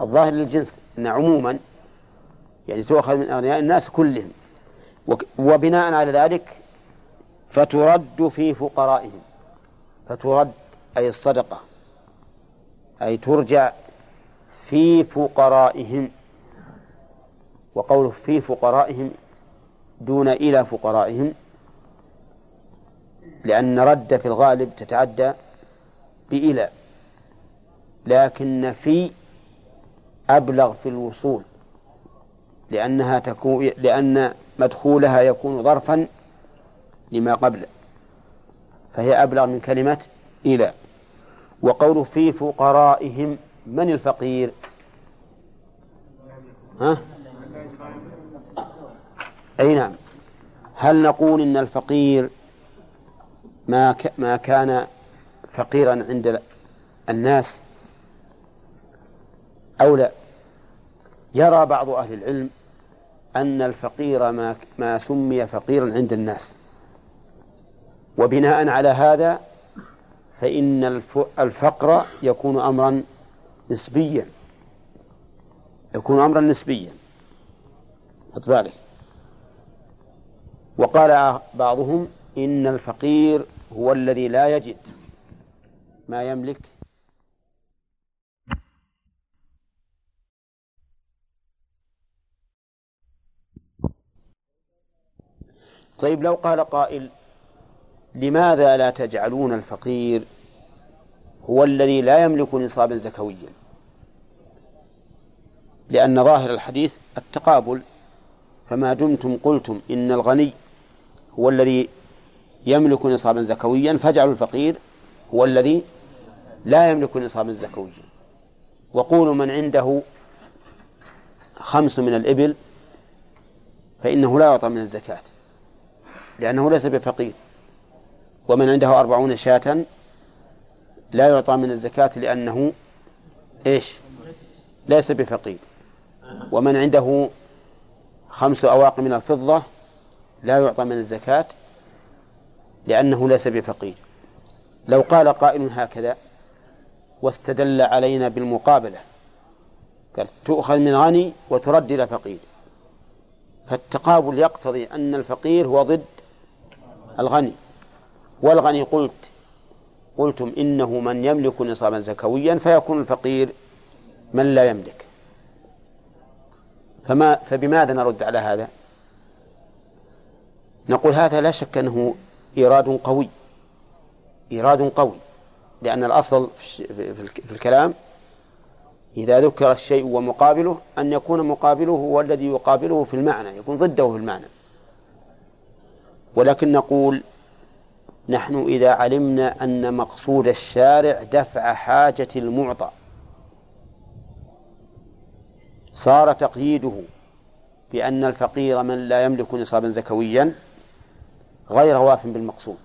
الظاهر للجنس أن عموما يعني تؤخذ من أغنياء الناس كلهم. وبناء على ذلك فترد في فقرائهم. فترد أي الصدقة. أي ترجع في فقرائهم. وقوله في فقرائهم دون إلى فقرائهم. لأن رد في الغالب تتعدى بإلى. لكن في أبلغ في الوصول لأنها تكون لأن مدخولها يكون ظرفا لما قبل فهي أبلغ من كلمة إلى. وقول في فقرائهم من الفقير؟ ها؟ أي نعم. هل نقول إن الفقير ما ما كان فقيرا عند الناس؟ أو لا؟ يرى بعض أهل العلم أن الفقير ما ما سمي فقيرا عند الناس. وبناء على هذا فإن الفقر يكون أمرا نسبيا. يكون أمرا نسبيا. بالك. وقال بعضهم إن الفقير هو الذي لا يجد ما يملك طيب لو قال قائل لماذا لا تجعلون الفقير هو الذي لا يملك نصابا زكويا؟ لأن ظاهر الحديث التقابل فما دمتم قلتم إن الغني هو الذي يملك نصابا زكويا فاجعلوا الفقير هو الذي لا يملك نصابا زكويا. وقولوا من عنده خمس من الإبل فإنه لا يعطى من الزكاة. لأنه ليس بفقير. ومن عنده أربعون شاة لا يعطى من الزكاة لأنه إيش؟ ليس بفقير. ومن عنده خمس أواق من الفضة لا يعطى من الزكاة لأنه ليس بفقير. لو قال قائل هكذا واستدل علينا بالمقابلة قال تؤخذ من غني وترد إلى فقير. فالتقابل يقتضي أن الفقير هو ضد الغني. والغني قلت قلتم إنه من يملك نصابا زكويا فيكون الفقير من لا يملك. فما فبماذا نرد على هذا؟ نقول هذا لا شك أنه إيراد قوي إيراد قوي لأن الأصل في الكلام إذا ذكر الشيء ومقابله أن يكون مقابله هو الذي يقابله في المعنى يكون ضده في المعنى. ولكن نقول نحن إذا علمنا أن مقصود الشارع دفع حاجة المعطى صار تقييده بأن الفقير من لا يملك نصابا زكويا غير واف بالمقصود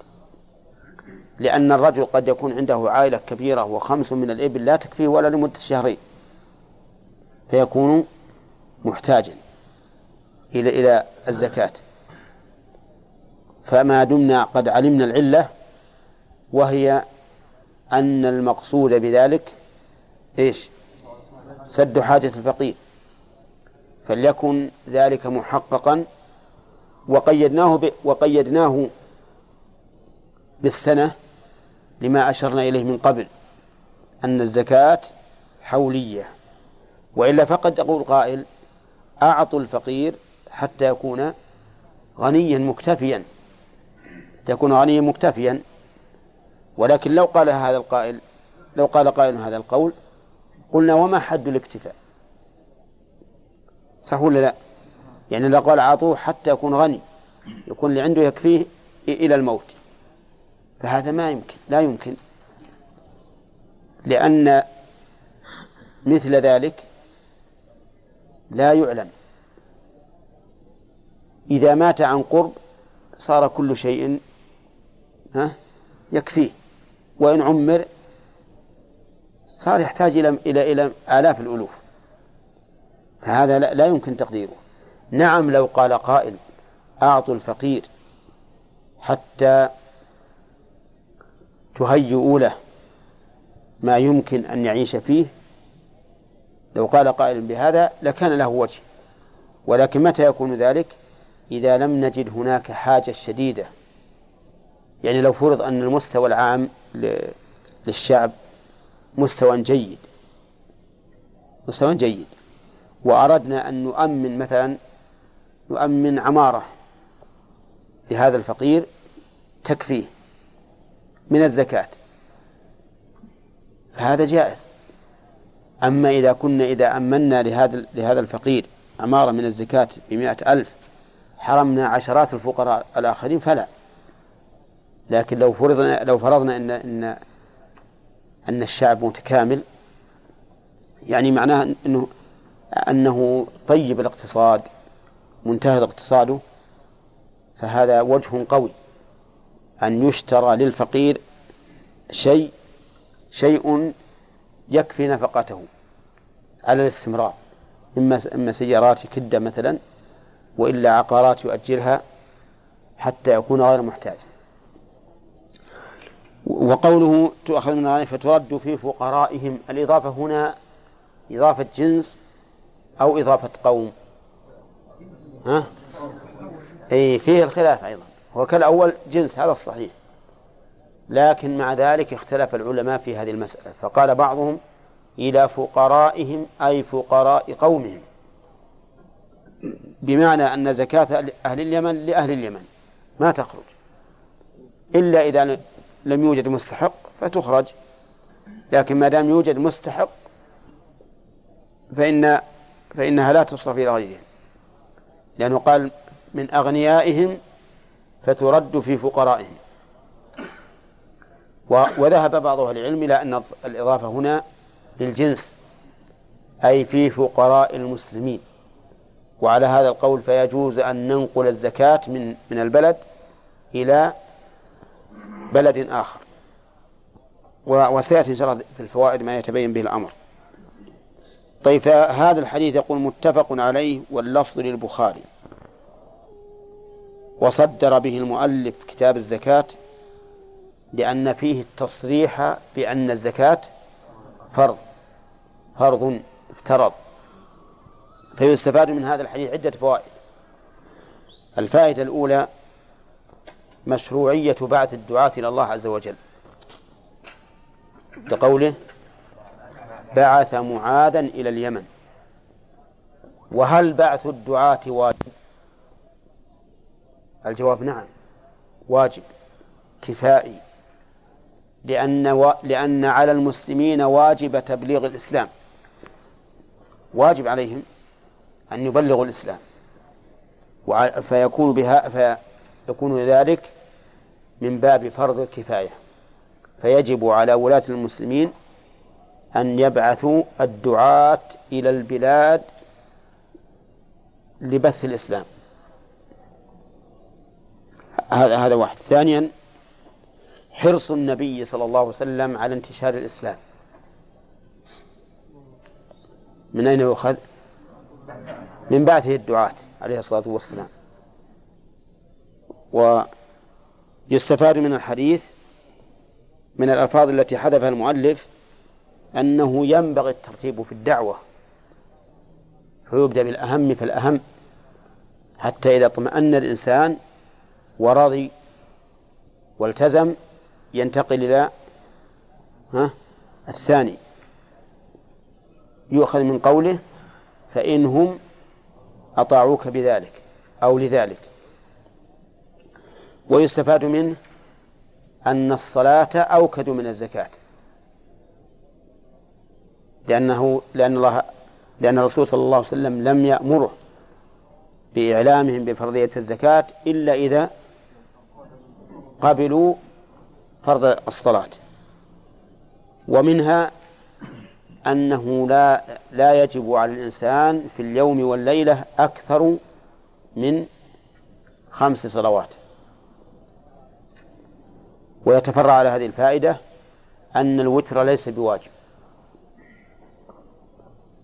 لأن الرجل قد يكون عنده عائلة كبيرة وخمس من الإبل لا تكفيه ولا لمدة شهرين فيكون محتاجا إلى إلى الزكاة. فما دمنا قد علمنا العلة وهي أن المقصود بذلك إيش؟ سد حاجة الفقير. فليكن ذلك محققا وقيدناه ب... وقيدناه بالسنة لما أشرنا إليه من قبل أن الزكاة حولية. وإلا فقد يقول قائل أعطوا الفقير حتى يكون غنيا مكتفيا. يكون غنيا مكتفيا. ولكن لو قال هذا القائل لو قال قائل هذا القول قلنا وما حد الاكتفاء؟ صح ولا لا؟ يعني لو قال أعطوه حتى يكون غني يكون اللي عنده يكفيه إلى الموت. فهذا ما يمكن لا يمكن. لأن مثل ذلك لا يعلم. إذا مات عن قرب صار كل شيء ها؟ يكفيه. وإن عمر صار يحتاج إلى إلى إلى آلاف الألوف. فهذا لا يمكن تقديره. نعم لو قال قائل أعطوا الفقير حتى تهيئوا له ما يمكن أن يعيش فيه. لو قال قائل بهذا لكان له وجه. ولكن متى يكون ذلك؟ إذا لم نجد هناك حاجة شديدة يعني لو فرض أن المستوى العام للشعب مستوى جيد مستوى جيد وأردنا أن نؤمن مثلا نؤمن عمارة لهذا الفقير تكفيه من الزكاة. فهذا جائز. أما إذا كنا إذا أمنا لهذا لهذا الفقير عمارة من الزكاة بمئة ألف حرمنا عشرات الفقراء الآخرين فلا. لكن لو فرضنا لو فرضنا أن أن أن الشعب متكامل يعني معناه أنه أنه طيب الاقتصاد منتهى اقتصاده فهذا وجه قوي. أن يشترى للفقير شيء شيء يكفي نفقته على الاستمرار إما إما سيارات كدة مثلا وإلا عقارات يؤجرها حتى يكون غير محتاج. وقوله تؤخذ من الغني فترد في فقرائهم الإضافة هنا إضافة جنس أو إضافة قوم. ها؟ أي فيه الخلاف أيضا. هو كالأول جنس هذا الصحيح. لكن مع ذلك اختلف العلماء في هذه المسألة. فقال بعضهم إلى فقرائهم أي فقراء قومهم. بمعنى أن زكاة أهل اليمن لأهل اليمن. ما تخرج. إلا إذا لم يوجد مستحق فتخرج. لكن ما دام يوجد مستحق فإن فإنها لا تصرف إلى غيرهم. لأنه قال من أغنيائهم فترد في فقرائهم. وذهب بعض أهل العلم إلى أن الإضافة هنا للجنس أي في فقراء المسلمين. وعلى هذا القول فيجوز أن ننقل الزكاة من من البلد إلى بلد آخر. وسيأتي إن شاء الله في الفوائد ما يتبين به الأمر. طيب فهذا الحديث يقول متفق عليه واللفظ للبخاري. وصدر به المؤلف كتاب الزكاة لأن فيه التصريح بأن الزكاة فرض فرض افترض. فيستفاد من هذا الحديث عدة فوائد. الفائدة الأولى مشروعية بعث الدعاة إلى الله عز وجل. بقوله بعث معاذا إلى اليمن. وهل بعث الدعاة واجب؟ الجواب نعم واجب كفائي لأن و... لأن على المسلمين واجب تبليغ الإسلام. واجب عليهم أن يبلغوا الإسلام. فيكون بها فيكون ذلك من باب فرض الكفاية. فيجب على ولاة المسلمين أن يبعثوا الدعاة إلى البلاد لبث الإسلام. هذا واحد. ثانيا حرص النبي صلى الله عليه وسلم على انتشار الإسلام. من أين يؤخذ؟ من بعثه الدعاة عليه الصلاة والسلام. و يستفاد من الحديث من الألفاظ التي حذفها المؤلف أنه ينبغي الترتيب في الدعوة. فيبدأ بالأهم فالأهم حتى إذا اطمأن الإنسان ورضي والتزم ينتقل إلى ها الثاني. يؤخذ من قوله فإنهم أطاعوك بذلك أو لذلك. ويستفاد منه أن الصلاة أوكد من الزكاة. لأنه لأن الله لأن الرسول صلى الله عليه وسلم لم يأمره بإعلامهم بفرضية الزكاة إلا إذا قبلوا فرض الصلاة. ومنها أنه لا لا يجب على الإنسان في اليوم والليلة أكثر من خمس صلوات. ويتفرع على هذه الفائدة أن الوتر ليس بواجب.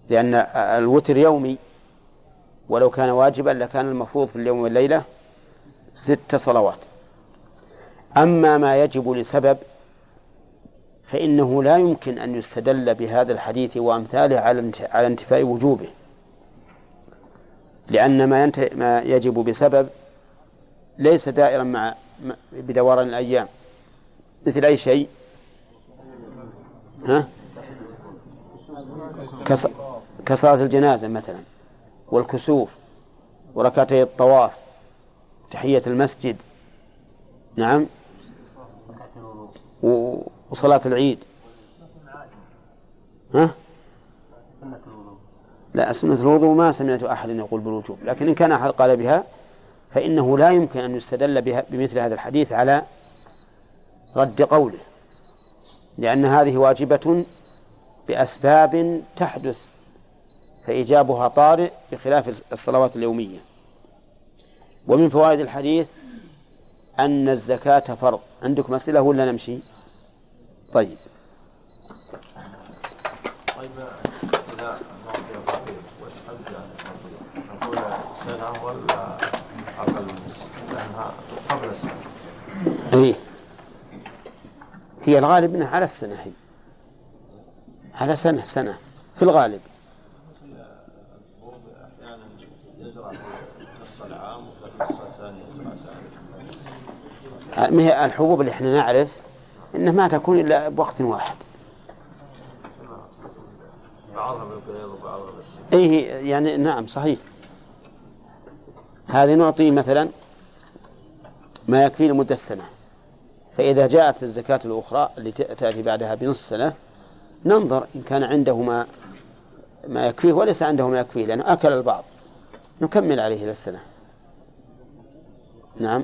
لأن الوتر يومي ولو كان واجبا لكان المفروض في اليوم والليلة ست صلوات. أما ما يجب لسبب فإنه لا يمكن أن يستدل بهذا الحديث وأمثاله على انتفاء وجوبه. لأن ما, ما يجب بسبب ليس دائرا مع بدوران الأيام. مثل أي شيء ها؟ كصلاة الجنازة مثلا والكسوف وركعتي الطواف تحية المسجد نعم وصلاة العيد ها؟ لا سنة الوضوء ما سمعت أحد يقول بالوجوب لكن إن كان أحد قال بها فإنه لا يمكن أن يستدل بها بمثل هذا الحديث على رد قوله لأن هذه واجبة بأسباب تحدث فإيجابها طارئ بخلاف الصلوات اليومية. ومن فوائد الحديث أن الزكاة فرض. عندكم أسئلة ولا نمشي؟ طيب. طيب إذا نقول سنة ولا أقل لأنها قبل السنة. إيه. هي الغالب أنها على السنة هي. على سنة سنة. في الغالب. ما هي الحبوب اللي إحنا نعرف إنها ما تكون إلا بوقت واحد. إيه يعني نعم صحيح. هذه نعطي مثلا ما يكفي لمدة سنة. فإذا جاءت الزكاة الأخرى اللي تأتي بعدها بنصف سنة ننظر إن كان عنده ما ما يكفيه وليس عنده ما يكفيه لأنه أكل البعض نكمل عليه إلى السنة نعم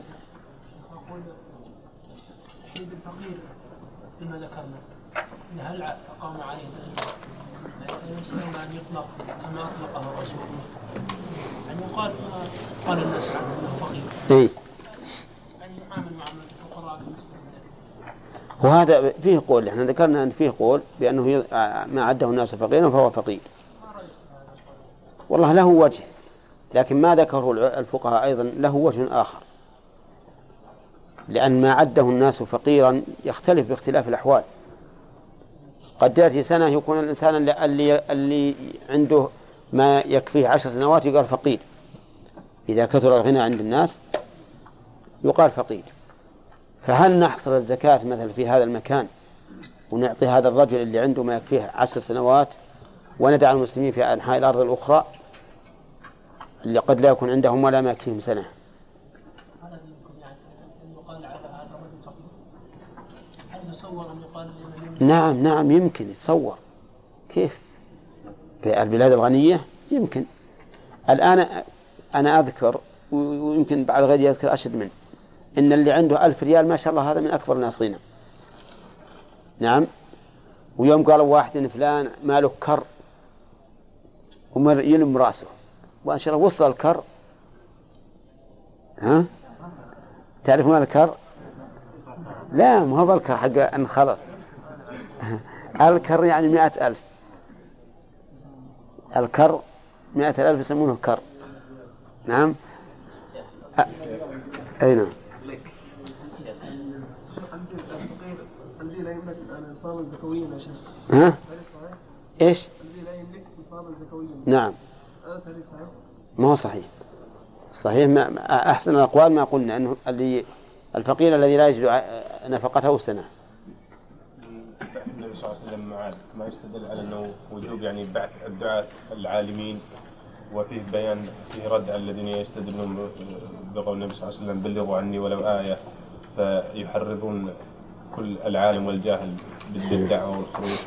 الفقير بما ذكرنا هل أقام عليه يمكن أن يطلق كما أطلقه الرسول يعني يقال قال الناس أنه فقير إيه يعني يعامل معاملة الفقراء وهذا فيه قول إحنا ذكرنا أن فيه قول بأنه ما عده الناس فقيرا فهو فقير. والله له وجه لكن ما ذكره الفقهاء أيضا له وجه آخر. لأن ما عده الناس فقيرا يختلف باختلاف الأحوال قد يأتي سنة يكون الإنسان اللي, اللي عنده ما يكفيه عشر سنوات يقال فقير إذا كثر الغنى عند الناس يقال فقير فهل نحصر الزكاة مثلا في هذا المكان ونعطي هذا الرجل اللي عنده ما يكفيه عشر سنوات وندع المسلمين في أنحاء الأرض الأخرى اللي قد لا يكون عندهم ولا ما يكفيهم سنة؟ نعم نعم يمكن يتصور. كيف؟ في البلاد الغنية؟ يمكن. الآن أنا أذكر ويمكن بعد غيري يذكر أشد منه. إن اللي عنده ألف ريال ما شاء الله هذا من أكبر غنى نعم. ويوم قالوا واحد إن فلان ماله كر ويلم رأسه. وإن شاء الله وصل الكر. ها؟ تعرف مال الكر؟ لا ما هو بالكر حق انخلط الكر يعني مئة ألف. الكر مئة ألف يسمونه كر. نعم. أي نعم الذي لا يملك يا شيخ ها؟ إيش؟ الذي لا يملك زكويا نعم هذا تهريج صحيح؟ ما هو صحيح صحيح ما أحسن الأقوال ما قلنا أنه اللي الفقير الذي لا يجد نفقته سنة النبي صلى الله عليه وسلم معاذ ما يستدل على أنه وجوب يعني بعث الدعاة العالمين وفيه بيان فيه رد على الذين يستدلون بقول النبي صلى الله عليه وسلم بلغوا عني ولو آية فيحرضون كل العالم والجاهل بالدعوة والخروج.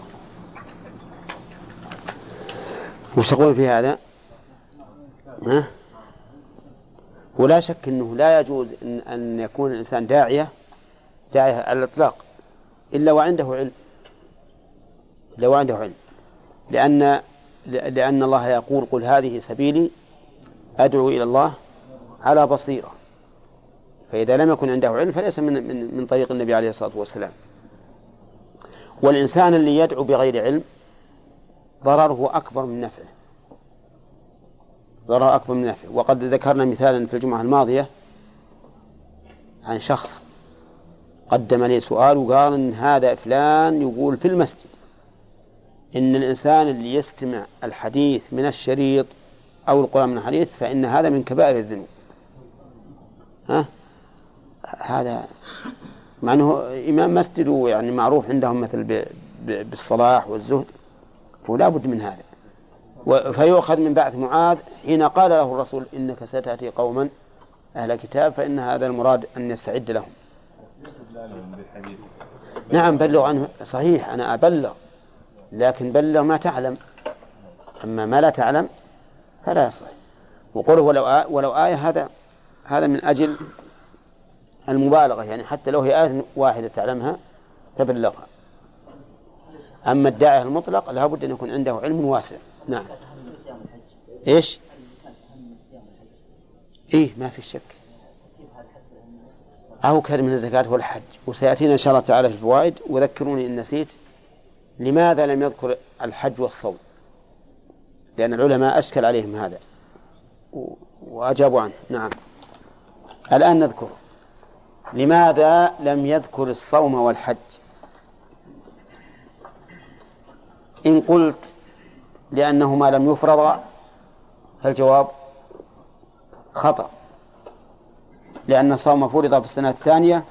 وش تقول في هذا؟ ها؟ ولا شك أنه لا يجوز أن, أن يكون الإنسان داعية داعية على الإطلاق إلا وعنده علم. إلا وعنده علم. لأن لأن الله يقول قل هذه سبيلي أدعو إلى الله على بصيرة. فإذا لم يكن عنده علم فليس من من من طريق النبي عليه الصلاة والسلام. والإنسان اللي يدعو بغير علم ضرره أكبر من نفعه. ضرر أكبر من نفعه. وقد ذكرنا مثالا في الجمعة الماضية عن شخص قدم لي سؤال وقال إن هذا فلان يقول في المسجد إن الإنسان اللي يستمع الحديث من الشريط أو القرآن من الحديث فإن هذا من كبائر الذنوب. ها؟ هذا مع أنه إمام مسجد يعني معروف عندهم مثل بالصلاح والزهد فلا بد من هذا. فيؤخذ من بعث معاذ حين قال له الرسول إنك ستأتي قوما أهل كتاب فإن هذا المراد أن يستعد لهم. نعم بلغ عنه. صحيح أنا أبلغ لكن بلغ ما تعلم. أما ما لا تعلم فلا يصح. وقوله ولو آ... ولو آية هذا هذا من أجل المبالغة يعني حتى لو هي آية واحدة تعلمها تبلغها. أما الداعية المطلق لابد أن يكون عنده علم واسع. نعم. إيش؟ إيه ما في شك. أو كان من الزكاة والحج. وسيأتينا إن شاء الله تعالى في الفوائد. وذكروني إن نسيت لماذا لم يذكر الحج والصوم؟ لأن العلماء أشكل عليهم هذا. وأجابوا عنه. نعم. الآن نذكر لماذا لم يذكر الصوم والحج؟ إن قلت لأنهما لم يفرضا فالجواب خطأ. لأن الصوم فرض في السنة الثانية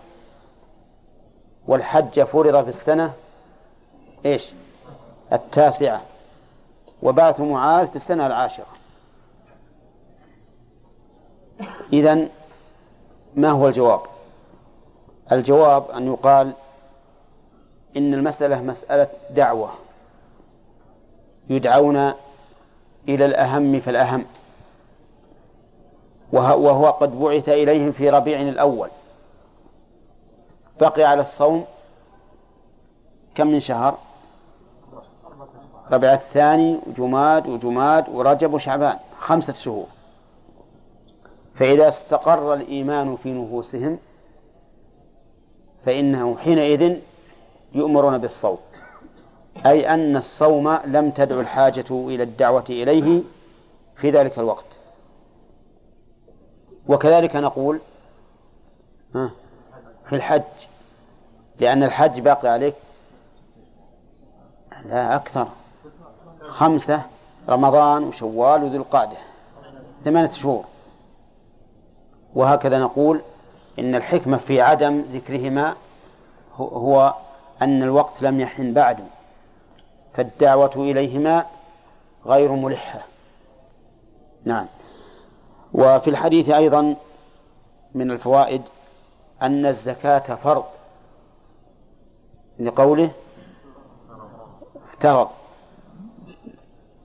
والحج فرض في السنة إيش؟ التاسعة. وبعث معاذ في السنة العاشرة. إذن ما هو الجواب؟ الجواب أن يقال إن المسألة مسألة دعوة يدعون إلى الأهم فالأهم. وه- وهو قد بعث إليهم في ربيع الأول. بقي على الصوم كم من شهر؟ ربيع الثاني وجماد وجماد ورجب وشعبان خمسة شهور. فإذا استقر الإيمان في نفوسهم فإنه حينئذ يؤمرون بالصوم. أي أن الصوم لم تدع الحاجة إلى الدعوة إليه في ذلك الوقت. وكذلك نقول في الحج لأن الحج باقي عليك لا أكثر خمسة رمضان وشوال وذو القعدة ثمانية شهور. وهكذا نقول إن الحكمة في عدم ذكرهما هو- أن الوقت لم يحن بعد فالدعوة إليهما غير ملحة. نعم. وفي الحديث أيضا من الفوائد أن الزكاة فرض لقوله افترض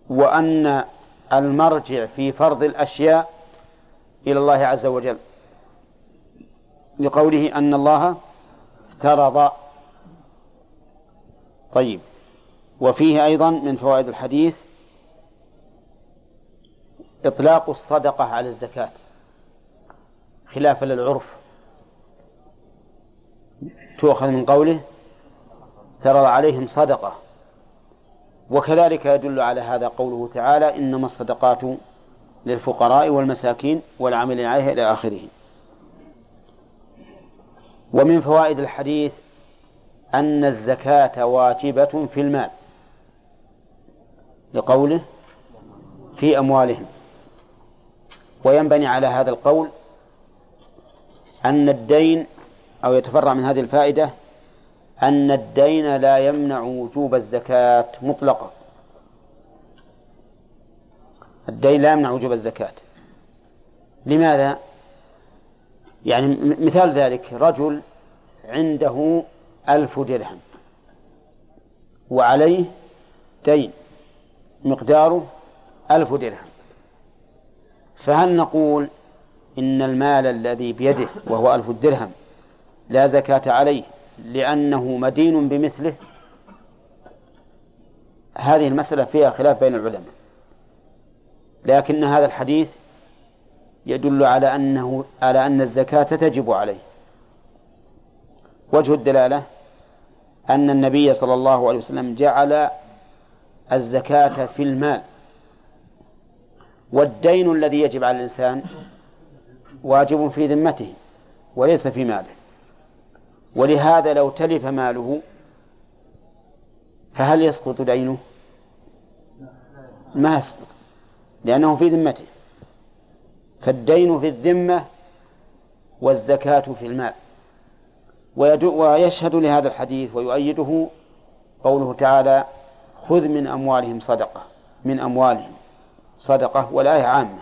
وأن المرجع في فرض الأشياء إلى الله عز وجل. لقوله أن الله افترض طيب. وفيه أيضا من فوائد الحديث إطلاق الصدقة على الزكاة خلافا للعرف. تؤخذ من قوله ترى عليهم صدقة. وكذلك يدل على هذا قوله تعالى إنما الصدقات للفقراء والمساكين والعاملين عليها إلى آخره. ومن فوائد الحديث أن الزكاة واجبة في المال لقوله في أموالهم. وينبني على هذا القول أن الدين أو يتفرع من هذه الفائدة أن الدين لا يمنع وجوب الزكاة مطلقا. الدين لا يمنع وجوب الزكاة. لماذا؟ يعني مثال ذلك رجل عنده ألف درهم وعليه دين مقداره ألف درهم. فهل نقول إن المال الذي بيده وهو ألف درهم لا زكاة عليه لأنه مدين بمثله؟ هذه المسألة فيها خلاف بين العلماء لكن هذا الحديث يدل على أنه على أن الزكاة تجب عليه. وجه الدلالة أن النبي صلى الله عليه وسلم جعل الزكاة في المال. والدين الذي يجب على الإنسان واجب في ذمته وليس في ماله. ولهذا لو تلف ماله فهل يسقط دينه؟ ما يسقط لأنه في ذمته. فالدين في الذمة والزكاة في المال. ويشهد لهذا الحديث ويؤيده قوله تعالى خذ من أموالهم صدقة من أموالهم صدقة والآية عامة.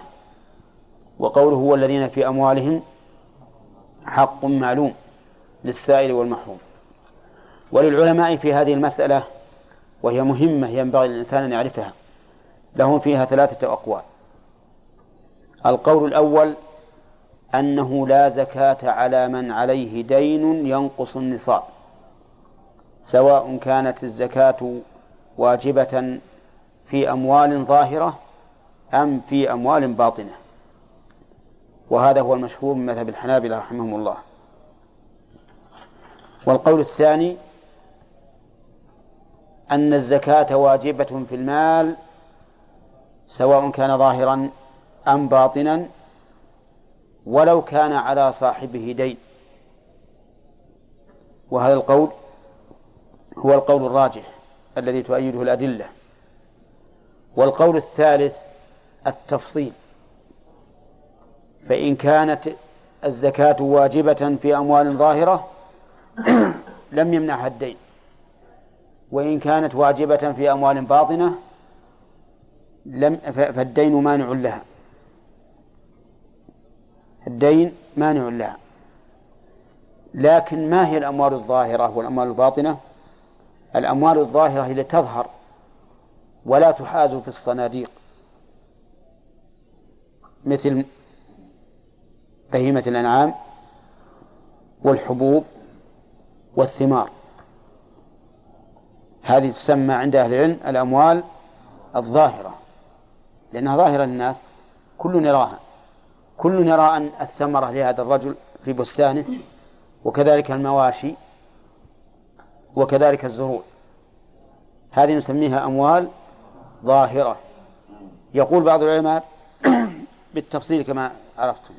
وقوله هو الذين في أموالهم حق معلوم للسائل والمحروم. وللعلماء في هذه المسألة وهي مهمة ينبغي للإنسان أن يعرفها لهم فيها ثلاثة أقوال. القول الأول أنه لا زكاة على من عليه دين ينقص النصاب سواء كانت الزكاة واجبة في أموال ظاهرة أم في أموال باطنة. وهذا هو المشهور من مذهب الحنابلة رحمهم الله. والقول الثاني أن الزكاة واجبة في المال سواء كان ظاهرا أم باطنا ولو كان على صاحبه دين. وهذا القول هو القول الراجح الذي تؤيده الأدلة. والقول الثالث التفصيل. فإن كانت الزكاة واجبة في أموال ظاهرة لم يمنعها الدين. وإن كانت واجبة في أموال باطنة لم فالدين مانع لها. الدين مانع لها. لكن ما هي الأموال الظاهرة والأموال الباطنة؟ الأموال الظاهرة هي تظهر ولا تحاز في الصناديق. مثل بهيمة الأنعام والحبوب والثمار. هذه تسمى عند أهل العلم الأموال الظاهرة لأنها ظاهرة للناس كل يراها. كل يرى أن الثمرة لهذا الرجل في بستانه وكذلك المواشي وكذلك الزروع. هذه نسميها أموال ظاهرة. يقول بعض العلماء بالتفصيل كما عرفتم.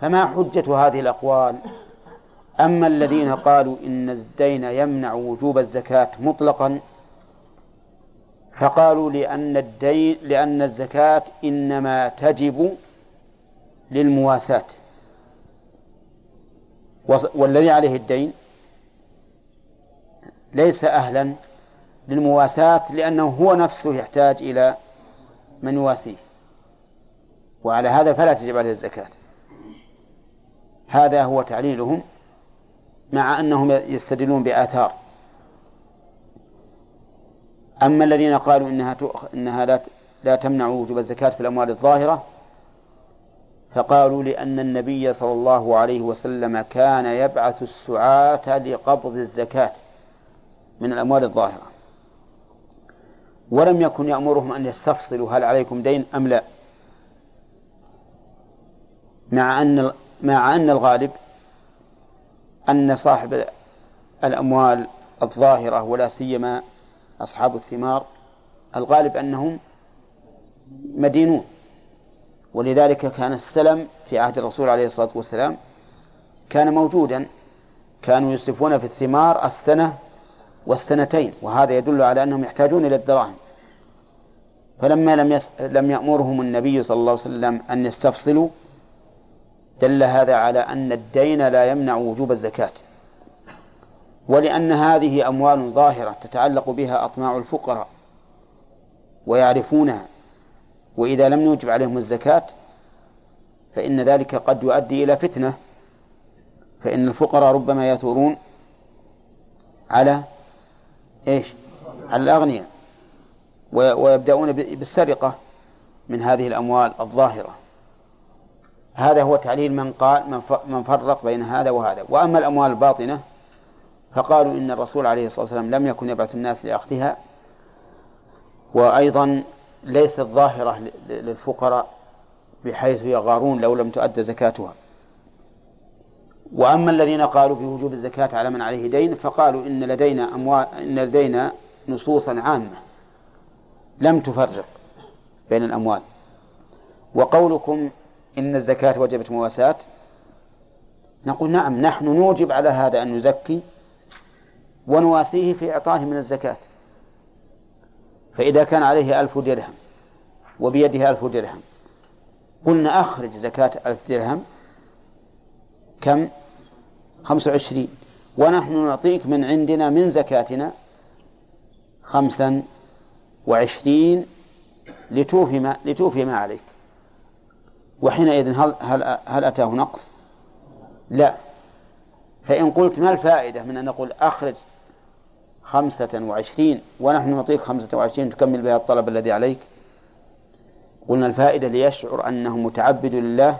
فما حجة هذه الأقوال؟ أما الذين قالوا إن الدين يمنع وجوب الزكاة مطلقا فقالوا لأن الدين لأن الزكاة إنما تجب للمواساة. والذي عليه الدين ليس أهلا للمواساة لأنه هو نفسه يحتاج إلى من يواسيه. وعلى هذا فلا تجب عليه الزكاة. هذا هو تعليلهم مع أنهم يستدلون بآثار. أما الذين قالوا إنها إنها لا لا تمنع وجوب الزكاة في الأموال الظاهرة فقالوا لأن النبي صلى الله عليه وسلم كان يبعث السعاة لقبض الزكاة من الأموال الظاهرة. ولم يكن يأمرهم أن يستفصلوا هل عليكم دين أم لا. مع أن مع أن الغالب أن صاحب الأموال الظاهرة ولا سيما أصحاب الثمار الغالب أنهم مدينون. ولذلك كان السلم في عهد الرسول عليه الصلاة والسلام كان موجودا كانوا يصرفون في الثمار السنة والسنتين وهذا يدل على أنهم يحتاجون إلى الدراهم. فلما لم يس... لم يأمرهم النبي صلى الله عليه وسلم أن يستفصلوا دل هذا على أن الدين لا يمنع وجوب الزكاة. ولأن هذه أموال ظاهرة تتعلق بها أطماع الفقراء ويعرفونها. وإذا لم نوجب عليهم الزكاة فإن ذلك قد يؤدي إلى فتنة. فإن الفقراء ربما يثورون على إيش؟ على الأغنياء ويبدأون بالسرقة من هذه الأموال الظاهرة. هذا هو تعليل من قال من فرق بين هذا وهذا. وأما الأموال الباطنة فقالوا إن الرسول عليه الصلاة والسلام لم يكن يبعث الناس لأخذها. وأيضا ليست ظاهرة للفقراء بحيث يغارون لو لم تؤد زكاتها. وأما الذين قالوا بوجوب الزكاة على من عليه دين فقالوا إن لدينا أموال إن لدينا نصوصا عامة لم تفرق بين الأموال. وقولكم إن الزكاة وجبت مواساة نقول نعم نحن نوجب على هذا أن نزكي ونواسيه في إعطائه من الزكاة. فإذا كان عليه ألف درهم وبيده ألف درهم قلنا أخرج زكاة ألف درهم. كم؟ خمسة وعشرين. ونحن نعطيك من عندنا من زكاتنا خمسا وعشرين لتوفي ما, لتوفي ما عليك. وحينئذ هل, هل, هل أتاه نقص؟ لا. فإن قلت ما الفائدة من أن نقول أخرج خمسة وعشرين ونحن نعطيك خمسة وعشرين تكمل بها الطلب الذي عليك. قلنا الفائدة ليشعر أنه متعبد لله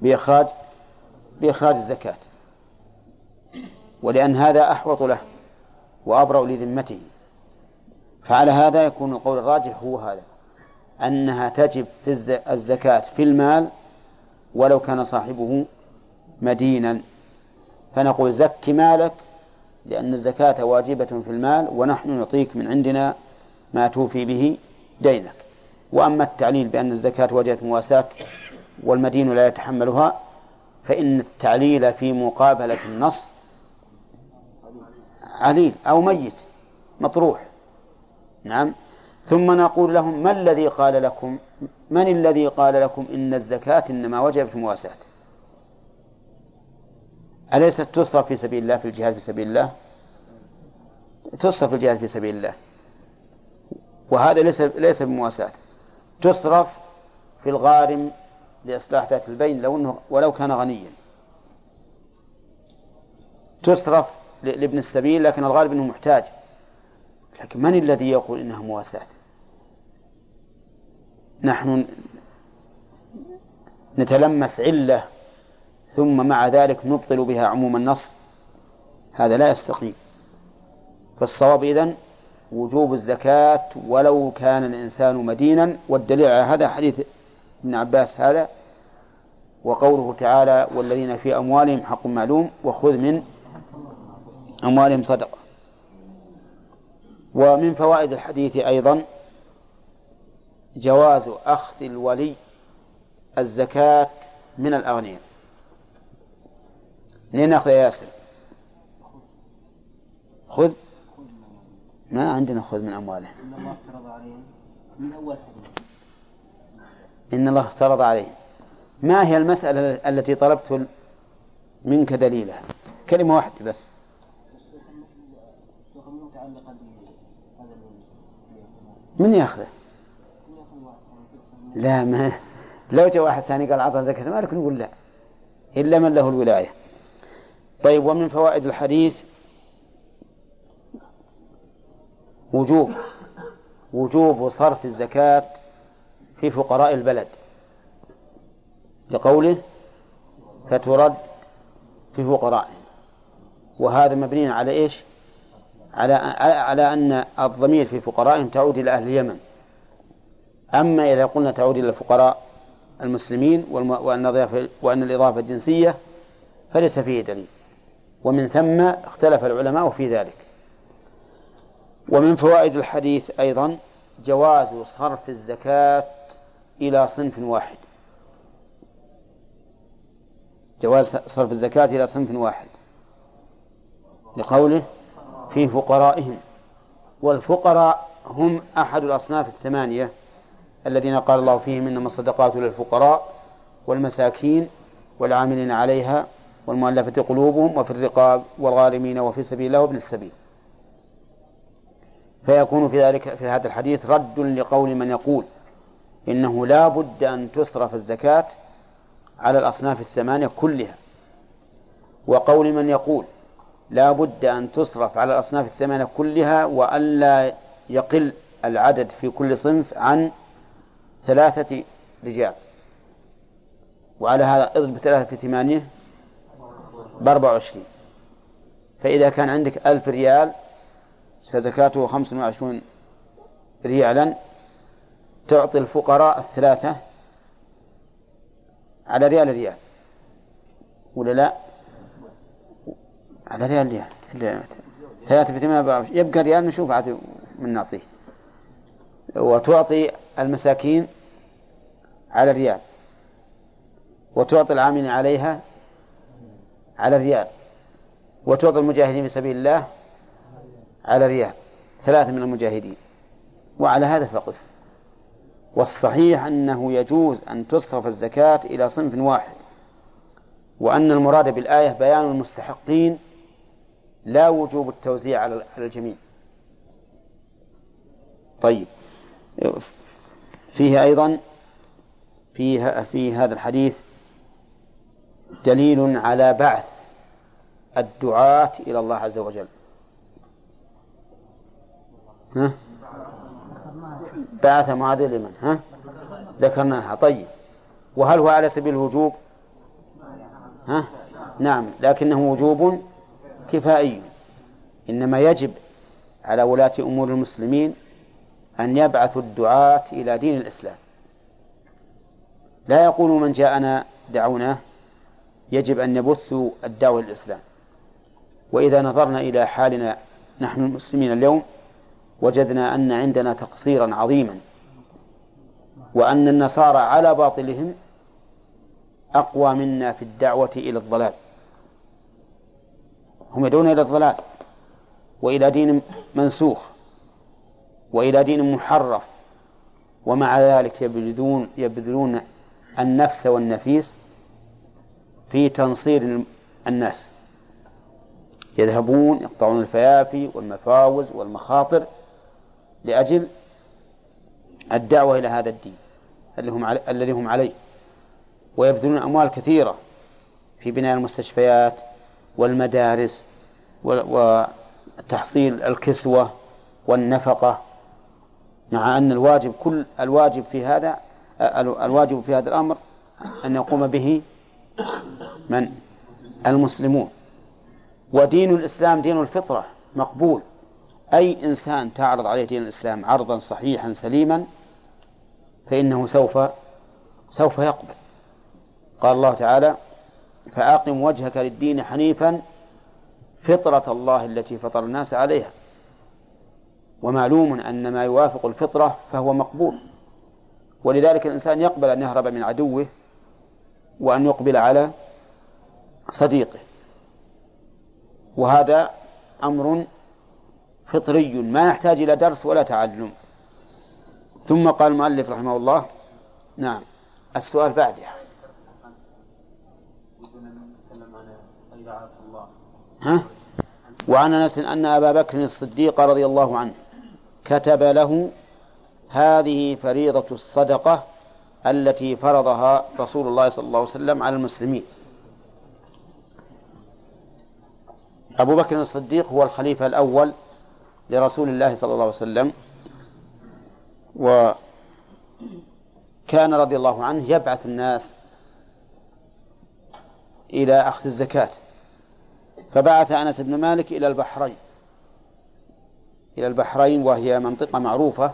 بإخراج بإخراج الزكاة ولأن هذا أحوط له وأبرأ لذمته. فعلى هذا يكون القول الراجح هو هذا أنها تجب في الزكاة في المال ولو كان صاحبه مدينا. فنقول زك مالك لأن الزكاة واجبة في المال ونحن نعطيك من عندنا ما توفي به دينك. وأما التعليل بأن الزكاة وجبت مواساة والمدين لا يتحملها فإن التعليل في مقابلة النص عليل أو ميت مطروح. نعم. ثم نقول لهم ما الذي قال لكم؟ من الذي قال لكم إن الزكاة إنما وجبت مواساة أليست تصرف في سبيل الله في الجهاد في سبيل الله؟ تصرف في الجهاد في سبيل الله. وهذا ليس ليس بمواساة. تصرف في الغارم لإصلاح ذات البين لو أنه ولو كان غنيا. تصرف لابن السبيل لكن الغالب أنه محتاج. لكن من الذي يقول إنها مواساة؟ نحن نتلمس علة ثم مع ذلك نبطل بها عموم النص. هذا لا يستقيم. فالصواب إذن وجوب الزكاة ولو كان الإنسان مدينا والدليل على هذا حديث ابن عباس هذا. وقوله تعالى والذين في أموالهم حق معلوم وخذ من أموالهم صدقة. ومن فوائد الحديث أيضا جواز أخذ الولي الزكاة من الأغنياء. منين ناخذ يا ياسر. خذ. ما عندنا خذ من أموالهم إن الله افترض عليهم من أول حديث. إن الله افترض عليهم ما هي المسألة التي طلبت منك دليلها؟ كلمة واحدة بس. من ياخذه؟ لا ما. لو جاء واحد ثاني قال أعطى زكاة مالك نقول لا. إلا من له الولاية. طيب ومن فوائد الحديث؟ وجوب وجوب صرف الزكاة في فقراء البلد. لقوله فترد في فقرائهم وهذا مبني على إيش؟ على على أن الضمير في فقرائهم تعود إلى أهل اليمن. أما إذا قلنا تعود إلى الفقراء المسلمين وأن وأن الإضافة جنسيه فليس فيه دليل. ومن ثم اختلف العلماء في ذلك. ومن فوائد الحديث أيضا جواز صرف الزكاة إلى صنف واحد. جواز صرف الزكاة إلى صنف واحد. لقوله في فقرائهم. والفقراء هم أحد الأصناف الثمانية الذين قال الله فيهم إنما الصدقات للفقراء والمساكين والعاملين عليها والمؤلفة قلوبهم وفي الرقاب والغارمين وفي سبيل الله وابن السبيل. فيكون في ذلك في هذا الحديث رد لقول من يقول إنه لا بد أن تصرف الزكاة على الأصناف الثمانية كلها. وقول من يقول لا بد أن تصرف على الأصناف الثمانية كلها وألا يقل العدد في كل صنف عن ثلاثة رجال. وعلى هذا إضرب ثلاثة في ثمانية بأربعة وعشرين. فإذا كان عندك ألف ريال فزكاته خمس وعشرون ريالا. تعطي الفقراء الثلاثة على ريال ريال. ولا لا؟ على ريال ريال. ثلاثة في ثمانية يبقى ريال نشوف عاد من نعطيه. وتعطي المساكين على ريال. وتعطي العاملين عليها على ريال وتعطي المجاهدين في سبيل الله على ريال ثلاثة من المجاهدين. وعلى هذا فقس. والصحيح أنه يجوز أن تصرف الزكاة إلى صنف واحد. وأن المراد بالآية بيان المستحقين لا وجوب التوزيع على الجميع. طيب. فيه أيضا فيه في هذا الحديث دليل على بعث الدعاة إلى الله عز وجل. ها؟ بعث معاذ لمن؟ ها؟ ذكرناها. طيب. وهل هو على سبيل الوجوب؟ ها؟ نعم. لكنه وجوب كفائي. إنما يجب على ولاة أمور المسلمين أن يبعثوا الدعاة إلى دين الإسلام. لا يقول من جاءنا دعونا يجب أن يبثوا الدعوة للإسلام وإذا نظرنا إلى حالنا نحن المسلمين اليوم وجدنا أن عندنا تقصيرا عظيما وأن النصارى على باطلهم أقوى منا في الدعوة إلى الضلال. هم يدعون إلى الضلال وإلى دين منسوخ وإلى دين محرف ومع ذلك يبذلون يبذلون النفس والنفيس في تنصير الناس. يذهبون يقطعون الفيافي والمفاوز والمخاطر لأجل الدعوة إلى هذا الدين الذي هم عليه. ويبذلون أموال كثيرة في بناء المستشفيات والمدارس وتحصيل الكسوة والنفقة مع أن الواجب كل الواجب في هذا الواجب في هذا الأمر أن يقوم به من؟ المسلمون. ودين الإسلام دين الفطرة مقبول. أي إنسان تعرض عليه دين الإسلام عرضا صحيحا سليما فإنه سوف سوف يقبل. قال الله تعالى فأقم وجهك للدين حنيفا فطرة الله التي فطر الناس عليها. ومعلوم أن ما يوافق الفطرة فهو مقبول. ولذلك الإنسان يقبل أن يهرب من عدوه وأن يقبل على صديقه. وهذا أمر فطري ما يحتاج إلى درس ولا تعلم. ثم قال المؤلف رحمه الله نعم السؤال بعدها ها؟ وعن أنس أن أبا بكر الصديق رضي الله عنه كتب له هذه فريضة الصدقة التي فرضها رسول الله صلى الله عليه وسلم على المسلمين. أبو بكر الصديق هو الخليفة الأول لرسول الله صلى الله عليه وسلم وكان رضي الله عنه يبعث الناس إلى أخذ الزكاة. فبعث أنس بن مالك إلى البحرين إلى البحرين وهي منطقة معروفة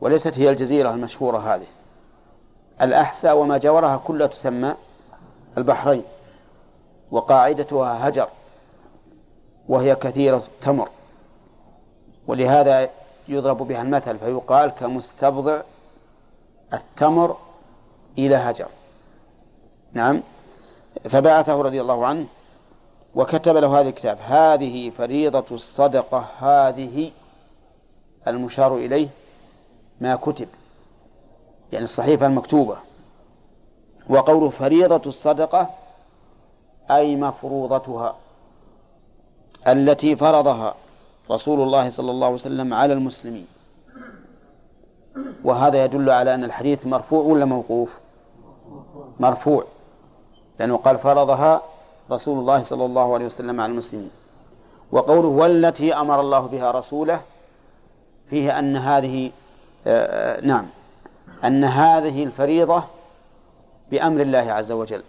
وليست هي الجزيرة المشهورة هذه. الأحساء وما جاورها كلها تسمى البحرين وقاعدتها هجر. وهي كثيرة التمر ولهذا يضرب بها المثل فيقال كمستبضع التمر إلى هجر. نعم. فبعثه رضي الله عنه وكتب له هذا الكتاب. هذه فريضة الصدقة هذه المشار إليه ما كتب. يعني الصحيفة المكتوبة. وقوله فريضة الصدقة أي مفروضتها. التي فرضها رسول الله صلى الله عليه وسلم على المسلمين. وهذا يدل على أن الحديث مرفوع ولا موقوف؟ مرفوع. لأنه قال فرضها رسول الله صلى الله عليه وسلم على المسلمين. وقوله والتي أمر الله بها رسوله فيه أن هذه آه، آه، نعم أن هذه الفريضة بأمر الله عز وجل.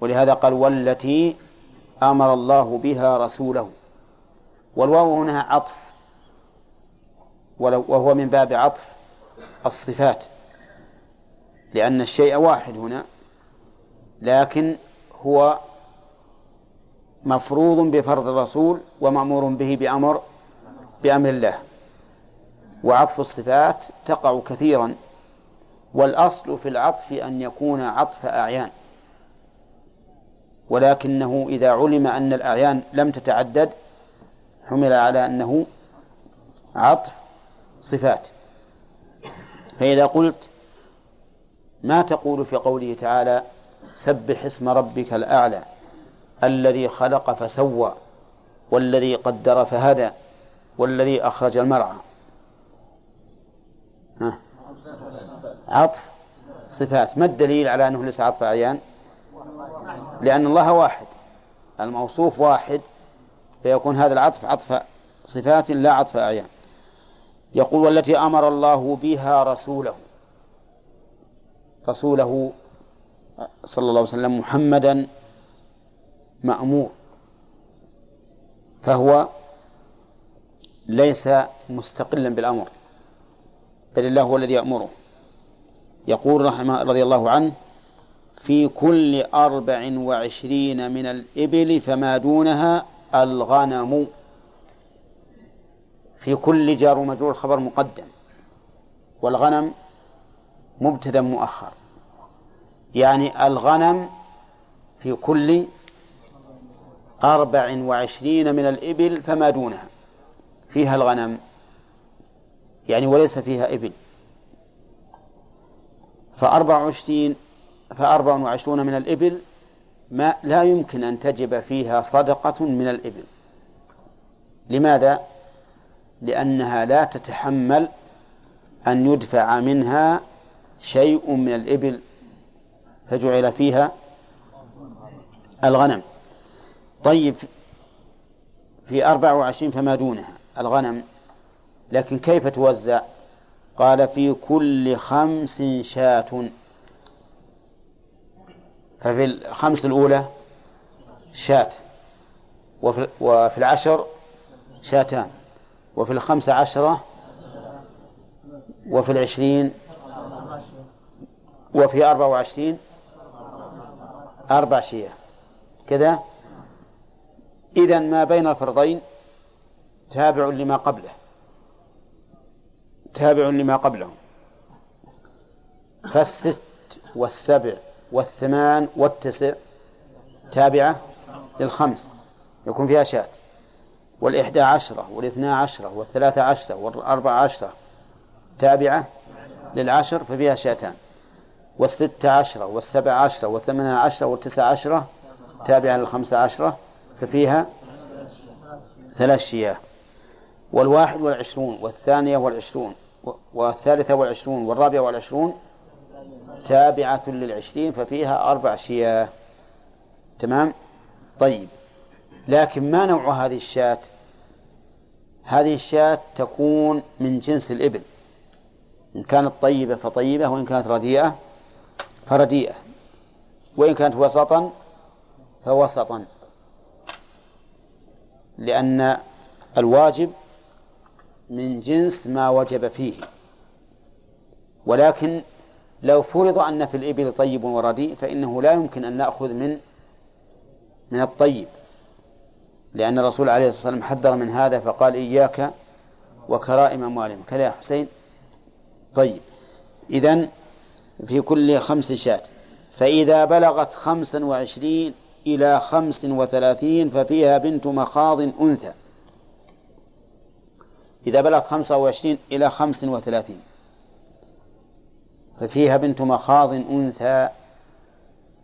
ولهذا قال والتي أمر الله بها رسوله. والواو هنا عطف. وهو من باب عطف الصفات. لأن الشيء واحد هنا لكن هو مفروض بفرض الرسول ومأمور به بأمر بأمر الله. وعطف الصفات تقع كثيرا. والأصل في العطف أن يكون عطف أعيان. ولكنه إذا علم أن الأعيان لم تتعدد حمل على أنه عطف صفات. فإذا قلت ما تقول في قوله تعالى سبح اسم ربك الأعلى الذي خلق فسوى والذي قدر فهدى والذي أخرج المرعى. ها. عطف صفات. ما الدليل على أنه ليس عطف أعيان؟ لأن الله واحد الموصوف واحد فيكون هذا العطف عطف صفات لا عطف أعيان. يقول والتي أمر الله بها رسوله رسوله صلى الله عليه وسلم محمدا مأمور فهو ليس مستقلا بالأمر بل الله هو الذي يأمره. يقول رحمه رضي الله عنه في كل أربع وعشرين من الإبل فما دونها الغنم. في كل جار ومجرور خبر مقدم. والغنم مبتدا مؤخر. يعني الغنم في كل أربع وعشرين من الإبل فما دونها. فيها الغنم. يعني وليس فيها إبل. فأربع وعشرين فأربع وعشرون من الإبل ما لا يمكن أن تجب فيها صدقة من الإبل. لماذا؟ لأنها لا تتحمل أن يدفع منها شيء من الإبل. فجعل فيها الغنم. طيب في أربع وعشرين فما دونها؟ الغنم. لكن كيف توزع؟ قال في كل خمس شاة. ففي الخمس الأولى شاة وفي, العشر شاتان وفي الخمس عشرة وفي العشرين وفي أربع وعشرين أربع شياه كذا؟ إذا ما بين الفرضين تابع لما قبله. تابع لما قبله. فالست والسبع والثمان والتسع تابعة للخمس يكون فيها شاة. والإحدى عشرة والاثنى عشرة والثلاثة عشرة والأربع عشرة تابعة للعشر ففيها شاتان. والستة عشرة والسبع عشرة والثمانية عشرة والتسع عشرة تابعة للخمسة عشرة ففيها ثلاث شياه. والواحد والعشرون والثانية والعشرون والثالثة والعشرون والرابعة والعشرون تابعة للعشرين ففيها أربع شياه تمام؟ طيب. لكن ما نوع هذه الشاة؟ هذه الشاة تكون من جنس الإبل. إن كانت طيبة فطيبة وإن كانت رديئة فرديئة. وإن كانت وسطا فوسطا. لأن الواجب من جنس ما وجب فيه. ولكن لو فرض أن في الإبل طيب ورديء فإنه لا يمكن أن نأخذ من من الطيب. لأن الرسول عليه الصلاة والسلام حذر من هذا فقال إياك وكرائم أموالهم. كذا يا حسين؟ طيب. إذن في كل خمس شاة. فإذا بلغت خمسا وعشرين إلى خمس وثلاثين ففيها بنت مخاض أنثى. إذا بلغت خمسة وعشرين إلى خمس وثلاثين. ففيها بنت مخاض أنثى.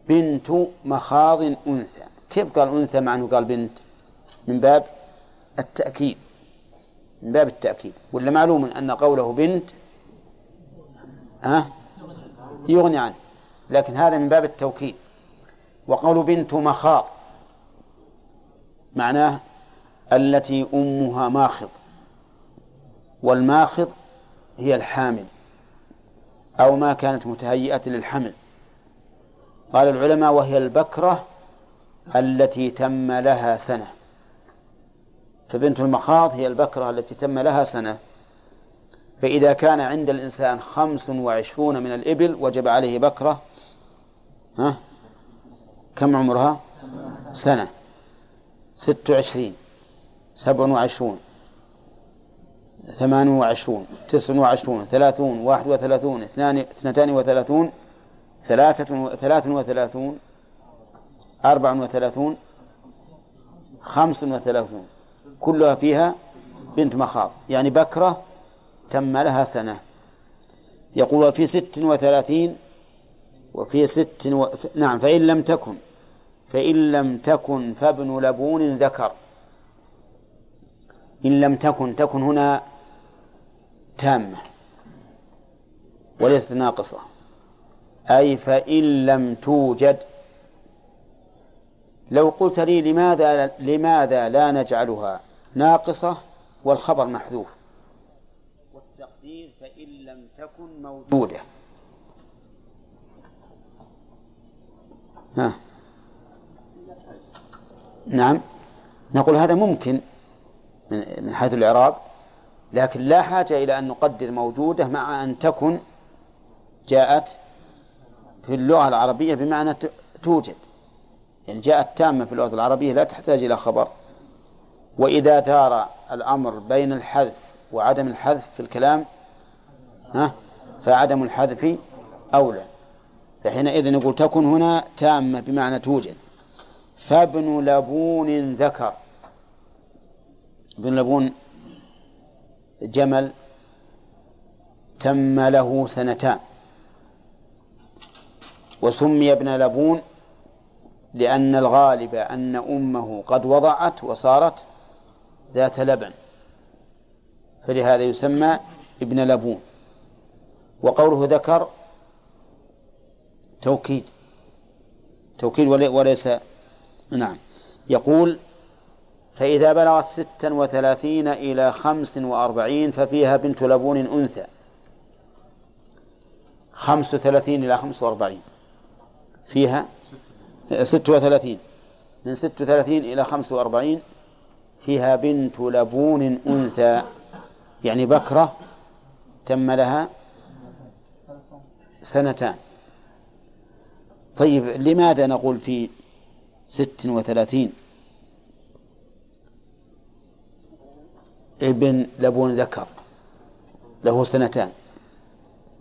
بنت مخاض أنثى. كيف قال أنثى مع أنه قال بنت؟ من باب التأكيد. من باب التأكيد. ولا معلوم أن قوله بنت ها؟ يغني عنه. لكن هذا من باب التوكيد. وقول بنت مخاض معناه التي أمها ماخض. والماخض هي الحامل. أو ما كانت متهيئة للحمل. قال العلماء وهي البكرة التي تم لها سنة. فبنت المخاض هي البكرة التي تم لها سنة. فإذا كان عند الإنسان خمس وعشرون من الإبل وجب عليه بكرة ها؟ كم عمرها؟ سنة. ست وعشرين. سبع وعشرون. ثمان وعشرون تسع وعشرون ثلاثون واحد وثلاثون اثنان اثنتان وثلاثون ثلاثة ثلاث وثلاثون أربع وثلاثون خمس وثلاثون. كلها فيها بنت مخاض. يعني بكرة تم لها سنة. يقول وفي ست وثلاثين وفي ست و... نعم فإن لم تكن فإن لم تكن فابن لبون ذكر. إن لم تكن تكن هنا تامة وليست ناقصة. أي فإن لم توجد لو قلت لي لماذا لماذا لا نجعلها ناقصة والخبر محذوف. والتقدير فإن لم تكن موجودة. ها. نعم. نقول هذا ممكن من حيث الإعراب. لكن لا حاجة إلى أن نقدر موجودة مع أن تكن جاءت في اللغة العربية بمعنى توجد. يعني جاءت تامة في اللغة العربية لا تحتاج إلى خبر. وإذا دار الأمر بين الحذف وعدم الحذف في الكلام ها فعدم الحذف أولى. فحينئذ نقول تكن هنا تامة بمعنى توجد. فابن لبون ذكر. ابن لبون جمل تم له سنتان. وسمي ابن لبون لأن الغالب أن أمه قد وضعت وصارت ذات لبن. فلهذا يسمى ابن لبون. وقوله ذكر توكيد. توكيد وليس نعم. يقول فإذا بلغت ستا وثلاثين إلى خمس وأربعين ففيها بنت لبون أنثى. خمس وثلاثين إلى خمس وأربعين. فيها؟ ست وثلاثين. من ست وثلاثين إلى خمس وأربعين فيها بنت لبون أنثى. يعني بكرة تم لها سنتان. طيب لماذا نقول في ست وثلاثين؟ ابن لبون ذكر له سنتان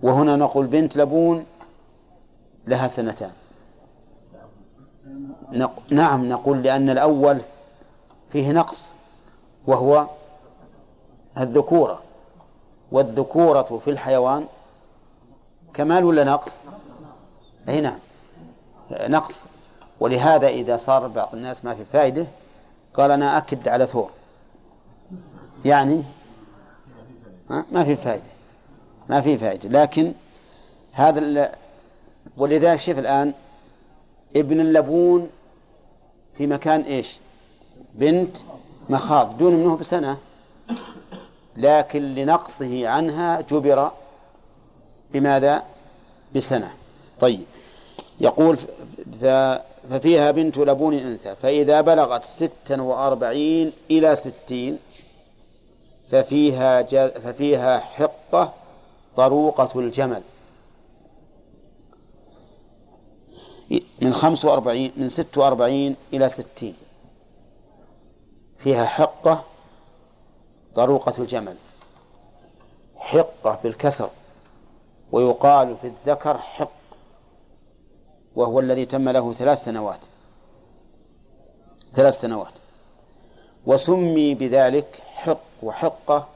وهنا نقول بنت لبون لها سنتان. نعم نقول لأن الأول فيه نقص وهو الذكورة والذكورة في الحيوان كمال ولا نقص؟ أي نعم نقص ولهذا إذا صار بعض الناس ما في فائدة قال أنا أكد على ثور يعني ما في فائدة ما في فائدة لكن هذا ولذلك شوف الآن ابن اللبون في مكان إيش؟ بنت مخاض. دون منه بسنة. لكن لنقصه عنها جبر بماذا؟ بسنة. طيب. يقول ففيها بنت لبون أنثى فإذا بلغت ستا وأربعين إلى ستين ففيها ففيها حقة طروقة الجمل. من خمس وأربعين من ست وأربعين إلى ستين. فيها حقة طروقة الجمل. حقة بالكسر ويقال في الذكر حق وهو الذي تم له ثلاث سنوات. ثلاث سنوات. وسمي بذلك حق وحقة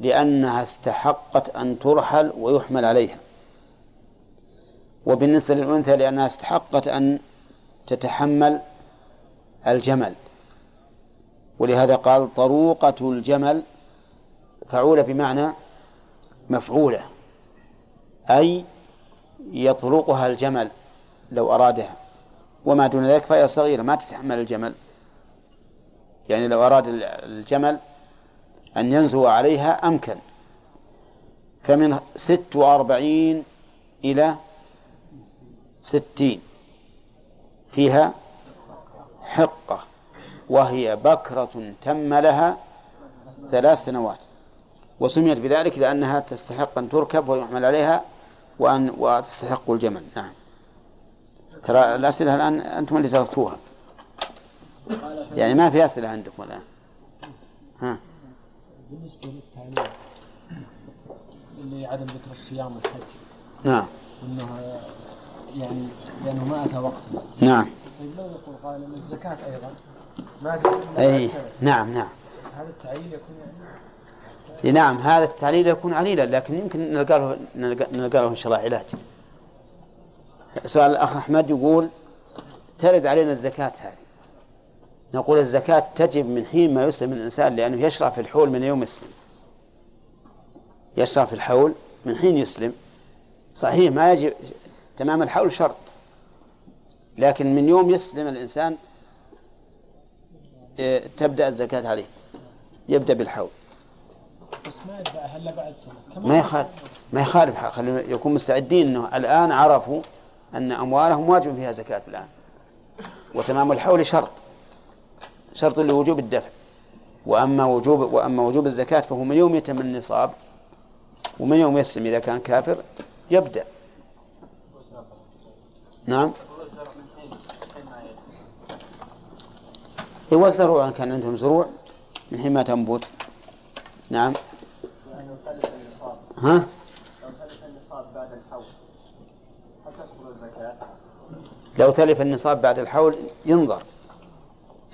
لأنها استحقت أن ترحل ويحمل عليها. وبالنسبة للأنثى لأنها استحقت أن تتحمل الجمل. ولهذا قال طروقة الجمل فعولة بمعنى مفعولة أي يطرقها الجمل لو أرادها. وما دون ذلك فهي صغيرة ما تتحمل الجمل. يعني لو أراد الجمل أن ينزو عليها أمكن. فمن ست وأربعين إلى ستين. فيها حقة وهي بكرة تم لها ثلاث سنوات. وسميت بذلك لأنها تستحق أن تركب ويحمل عليها وأن وتستحق الجمل. نعم. ترى الأسئلة الآن أنتم اللي تركتوها يعني ما في أسئلة عندكم الآن. ها. بالنسبة للتعليم اللي عدم ذكر الصيام والحج. نعم. وانه يعني لأنه ما أتى وقت. نعم. طيب لو يقول قال إن الزكاة أيضا ما أي. نعم نعم. هذا التعليل يكون يعني نعم هذا التعليل يكون عليلا لكن يمكن نلقى له نلقى له إن شاء الله علاج. سؤال الأخ أحمد يقول ترد علينا الزكاة هذه. نقول الزكاة تجب من حين ما يسلم الإنسان لأنه يشرع في الحول من يوم يسلم يشرع في الحول من حين يسلم. صحيح ما يجب تمام الحول شرط. لكن من يوم يسلم الإنسان إيه، تبدأ الزكاة عليه. يبدأ بالحول. ما يخالف ما يخالف يكون مستعدين إنه الآن عرفوا أن أموالهم واجب فيها زكاة الآن. وتمام الحول شرط. شرط لوجوب الدفع. وأما وجوب وأما وجوب الزكاة فهو من يوم يتم النصاب ومن يوم يسلم إذا كان كافر يبدأ. نعم. أيوه الزروع إن كان عندهم زروع من حين ما تنبت نعم. ها؟ لو تلف النصاب بعد الحول هل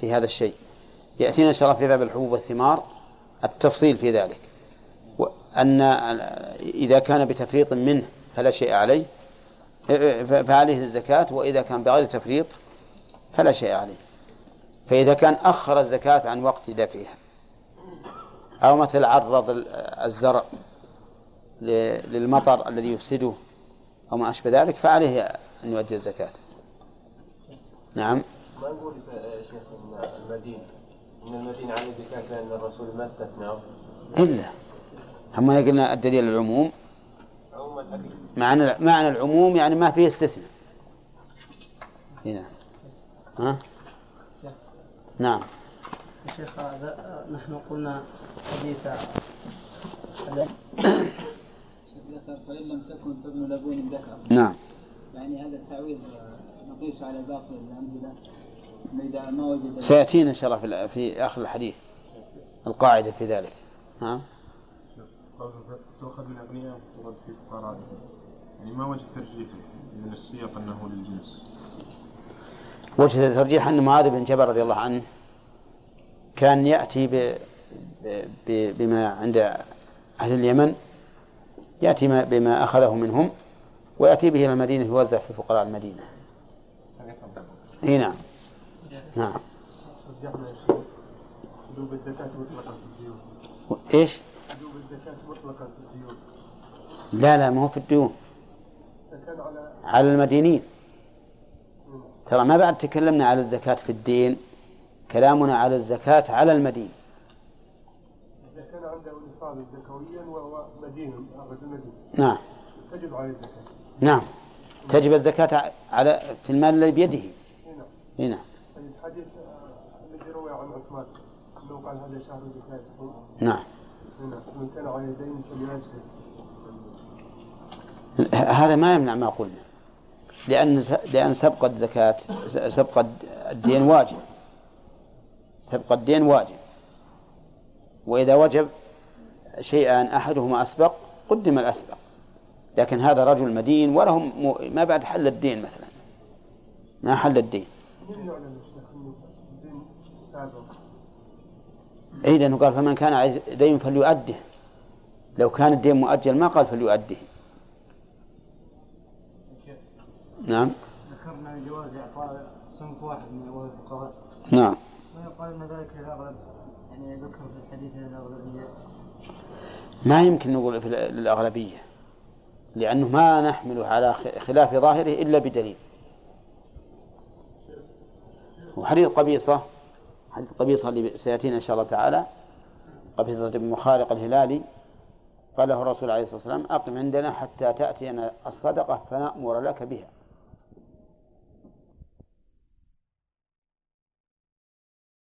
في هذا الشيء. يأتينا إن شاء الله في باب الحبوب والثمار التفصيل في ذلك. وأن إذا كان بتفريط منه فلا شيء عليه فعليه الزكاة وإذا كان بغير تفريط فلا شيء عليه. فإذا كان أخر الزكاة عن وقت دفعها. أو مثل عرض الزرع للمطر الذي يفسده أو ما أشبه ذلك فعليه أن يؤدي الزكاة. نعم. ما نقول يا شيخ إن المدينة إن المدينة عليه زكاة لأن الرسول ما استثناه؟ إلا. هم قلنا الدليل العموم. معنى معنى العموم يعني ما فيه استثناء. هنا ها؟ نعم. يا شيخ هذا نحن قلنا حديث ذكر فإن لم تكن تبن لبون ذكر نعم. يعني هذا التعويض نقيس على باقي الأمثلة. سيأتينا إن شاء الله في, في آخر الحديث القاعدة في ذلك. ها تؤخذ من أغنياء وترد في فقراء يعني ما وجه ترجيح من السياق أنه للجنس؟ وجه الترجيح أن معاذ بن جبل رضي الله عنه كان يأتي ب... ب... بما عند أهل اليمن يأتي ما- بما أخذه منهم ويأتي به إلى المدينة يوزع في فقراء المدينة. إي نعم. نعم. رجحنا وجوب الزكاة مطلقا في الديون إيش؟ وجوب الزكاة مطلقا في الديون لا لا ما هو في الديون. على على المدينين. ترى ما بعد تكلمنا على الزكاة في الدين كلامنا على الزكاة على المدين. إذا كان عنده نصابا زكويا وهو مدين رجل مدين نعم. تجب عليه الزكاة نعم. تجب الزكاة على في المال الذي بيده. هنا إي نعم. الحديث آه، الذي روي عن عثمان أنه قال هذا شهر زكاة. نعم. من كان عليه دين فليجزي هذا ما يمنع ما قلنا. لأن لأن سبق الزكاة سبق الدين واجب. سبق الدين واجب. وإذا وجب شيئان أحدهما أسبق قدم الأسبق. لكن هذا رجل مدين وله م- ما بعد حل الدين مثلا. ما حل الدين من يعلم يا شيخ انه اي لأنه قال فمن كان عليه دين فليؤده لو كان الدين مؤجل ما قال فليؤده نعم. ذكرنا جواز إعطاء صنف واحد من ابواب الفقهاء. نعم. ويقال إن ذلك الاغلب يعني ذكر في الحديث إن الاغلبيه ما يمكن نقول في الأغلبية لأنه ما نحمله على خلاف ظاهره إلا بدليل. وحديث قبيصة حديث قبيصة اللي سيأتينا إن شاء الله تعالى قبيصة بن مخارق الهلالي. قال له الرسول عليه الصلاة والسلام أقم عندنا حتى تأتينا الصدقة فنأمر لك بها.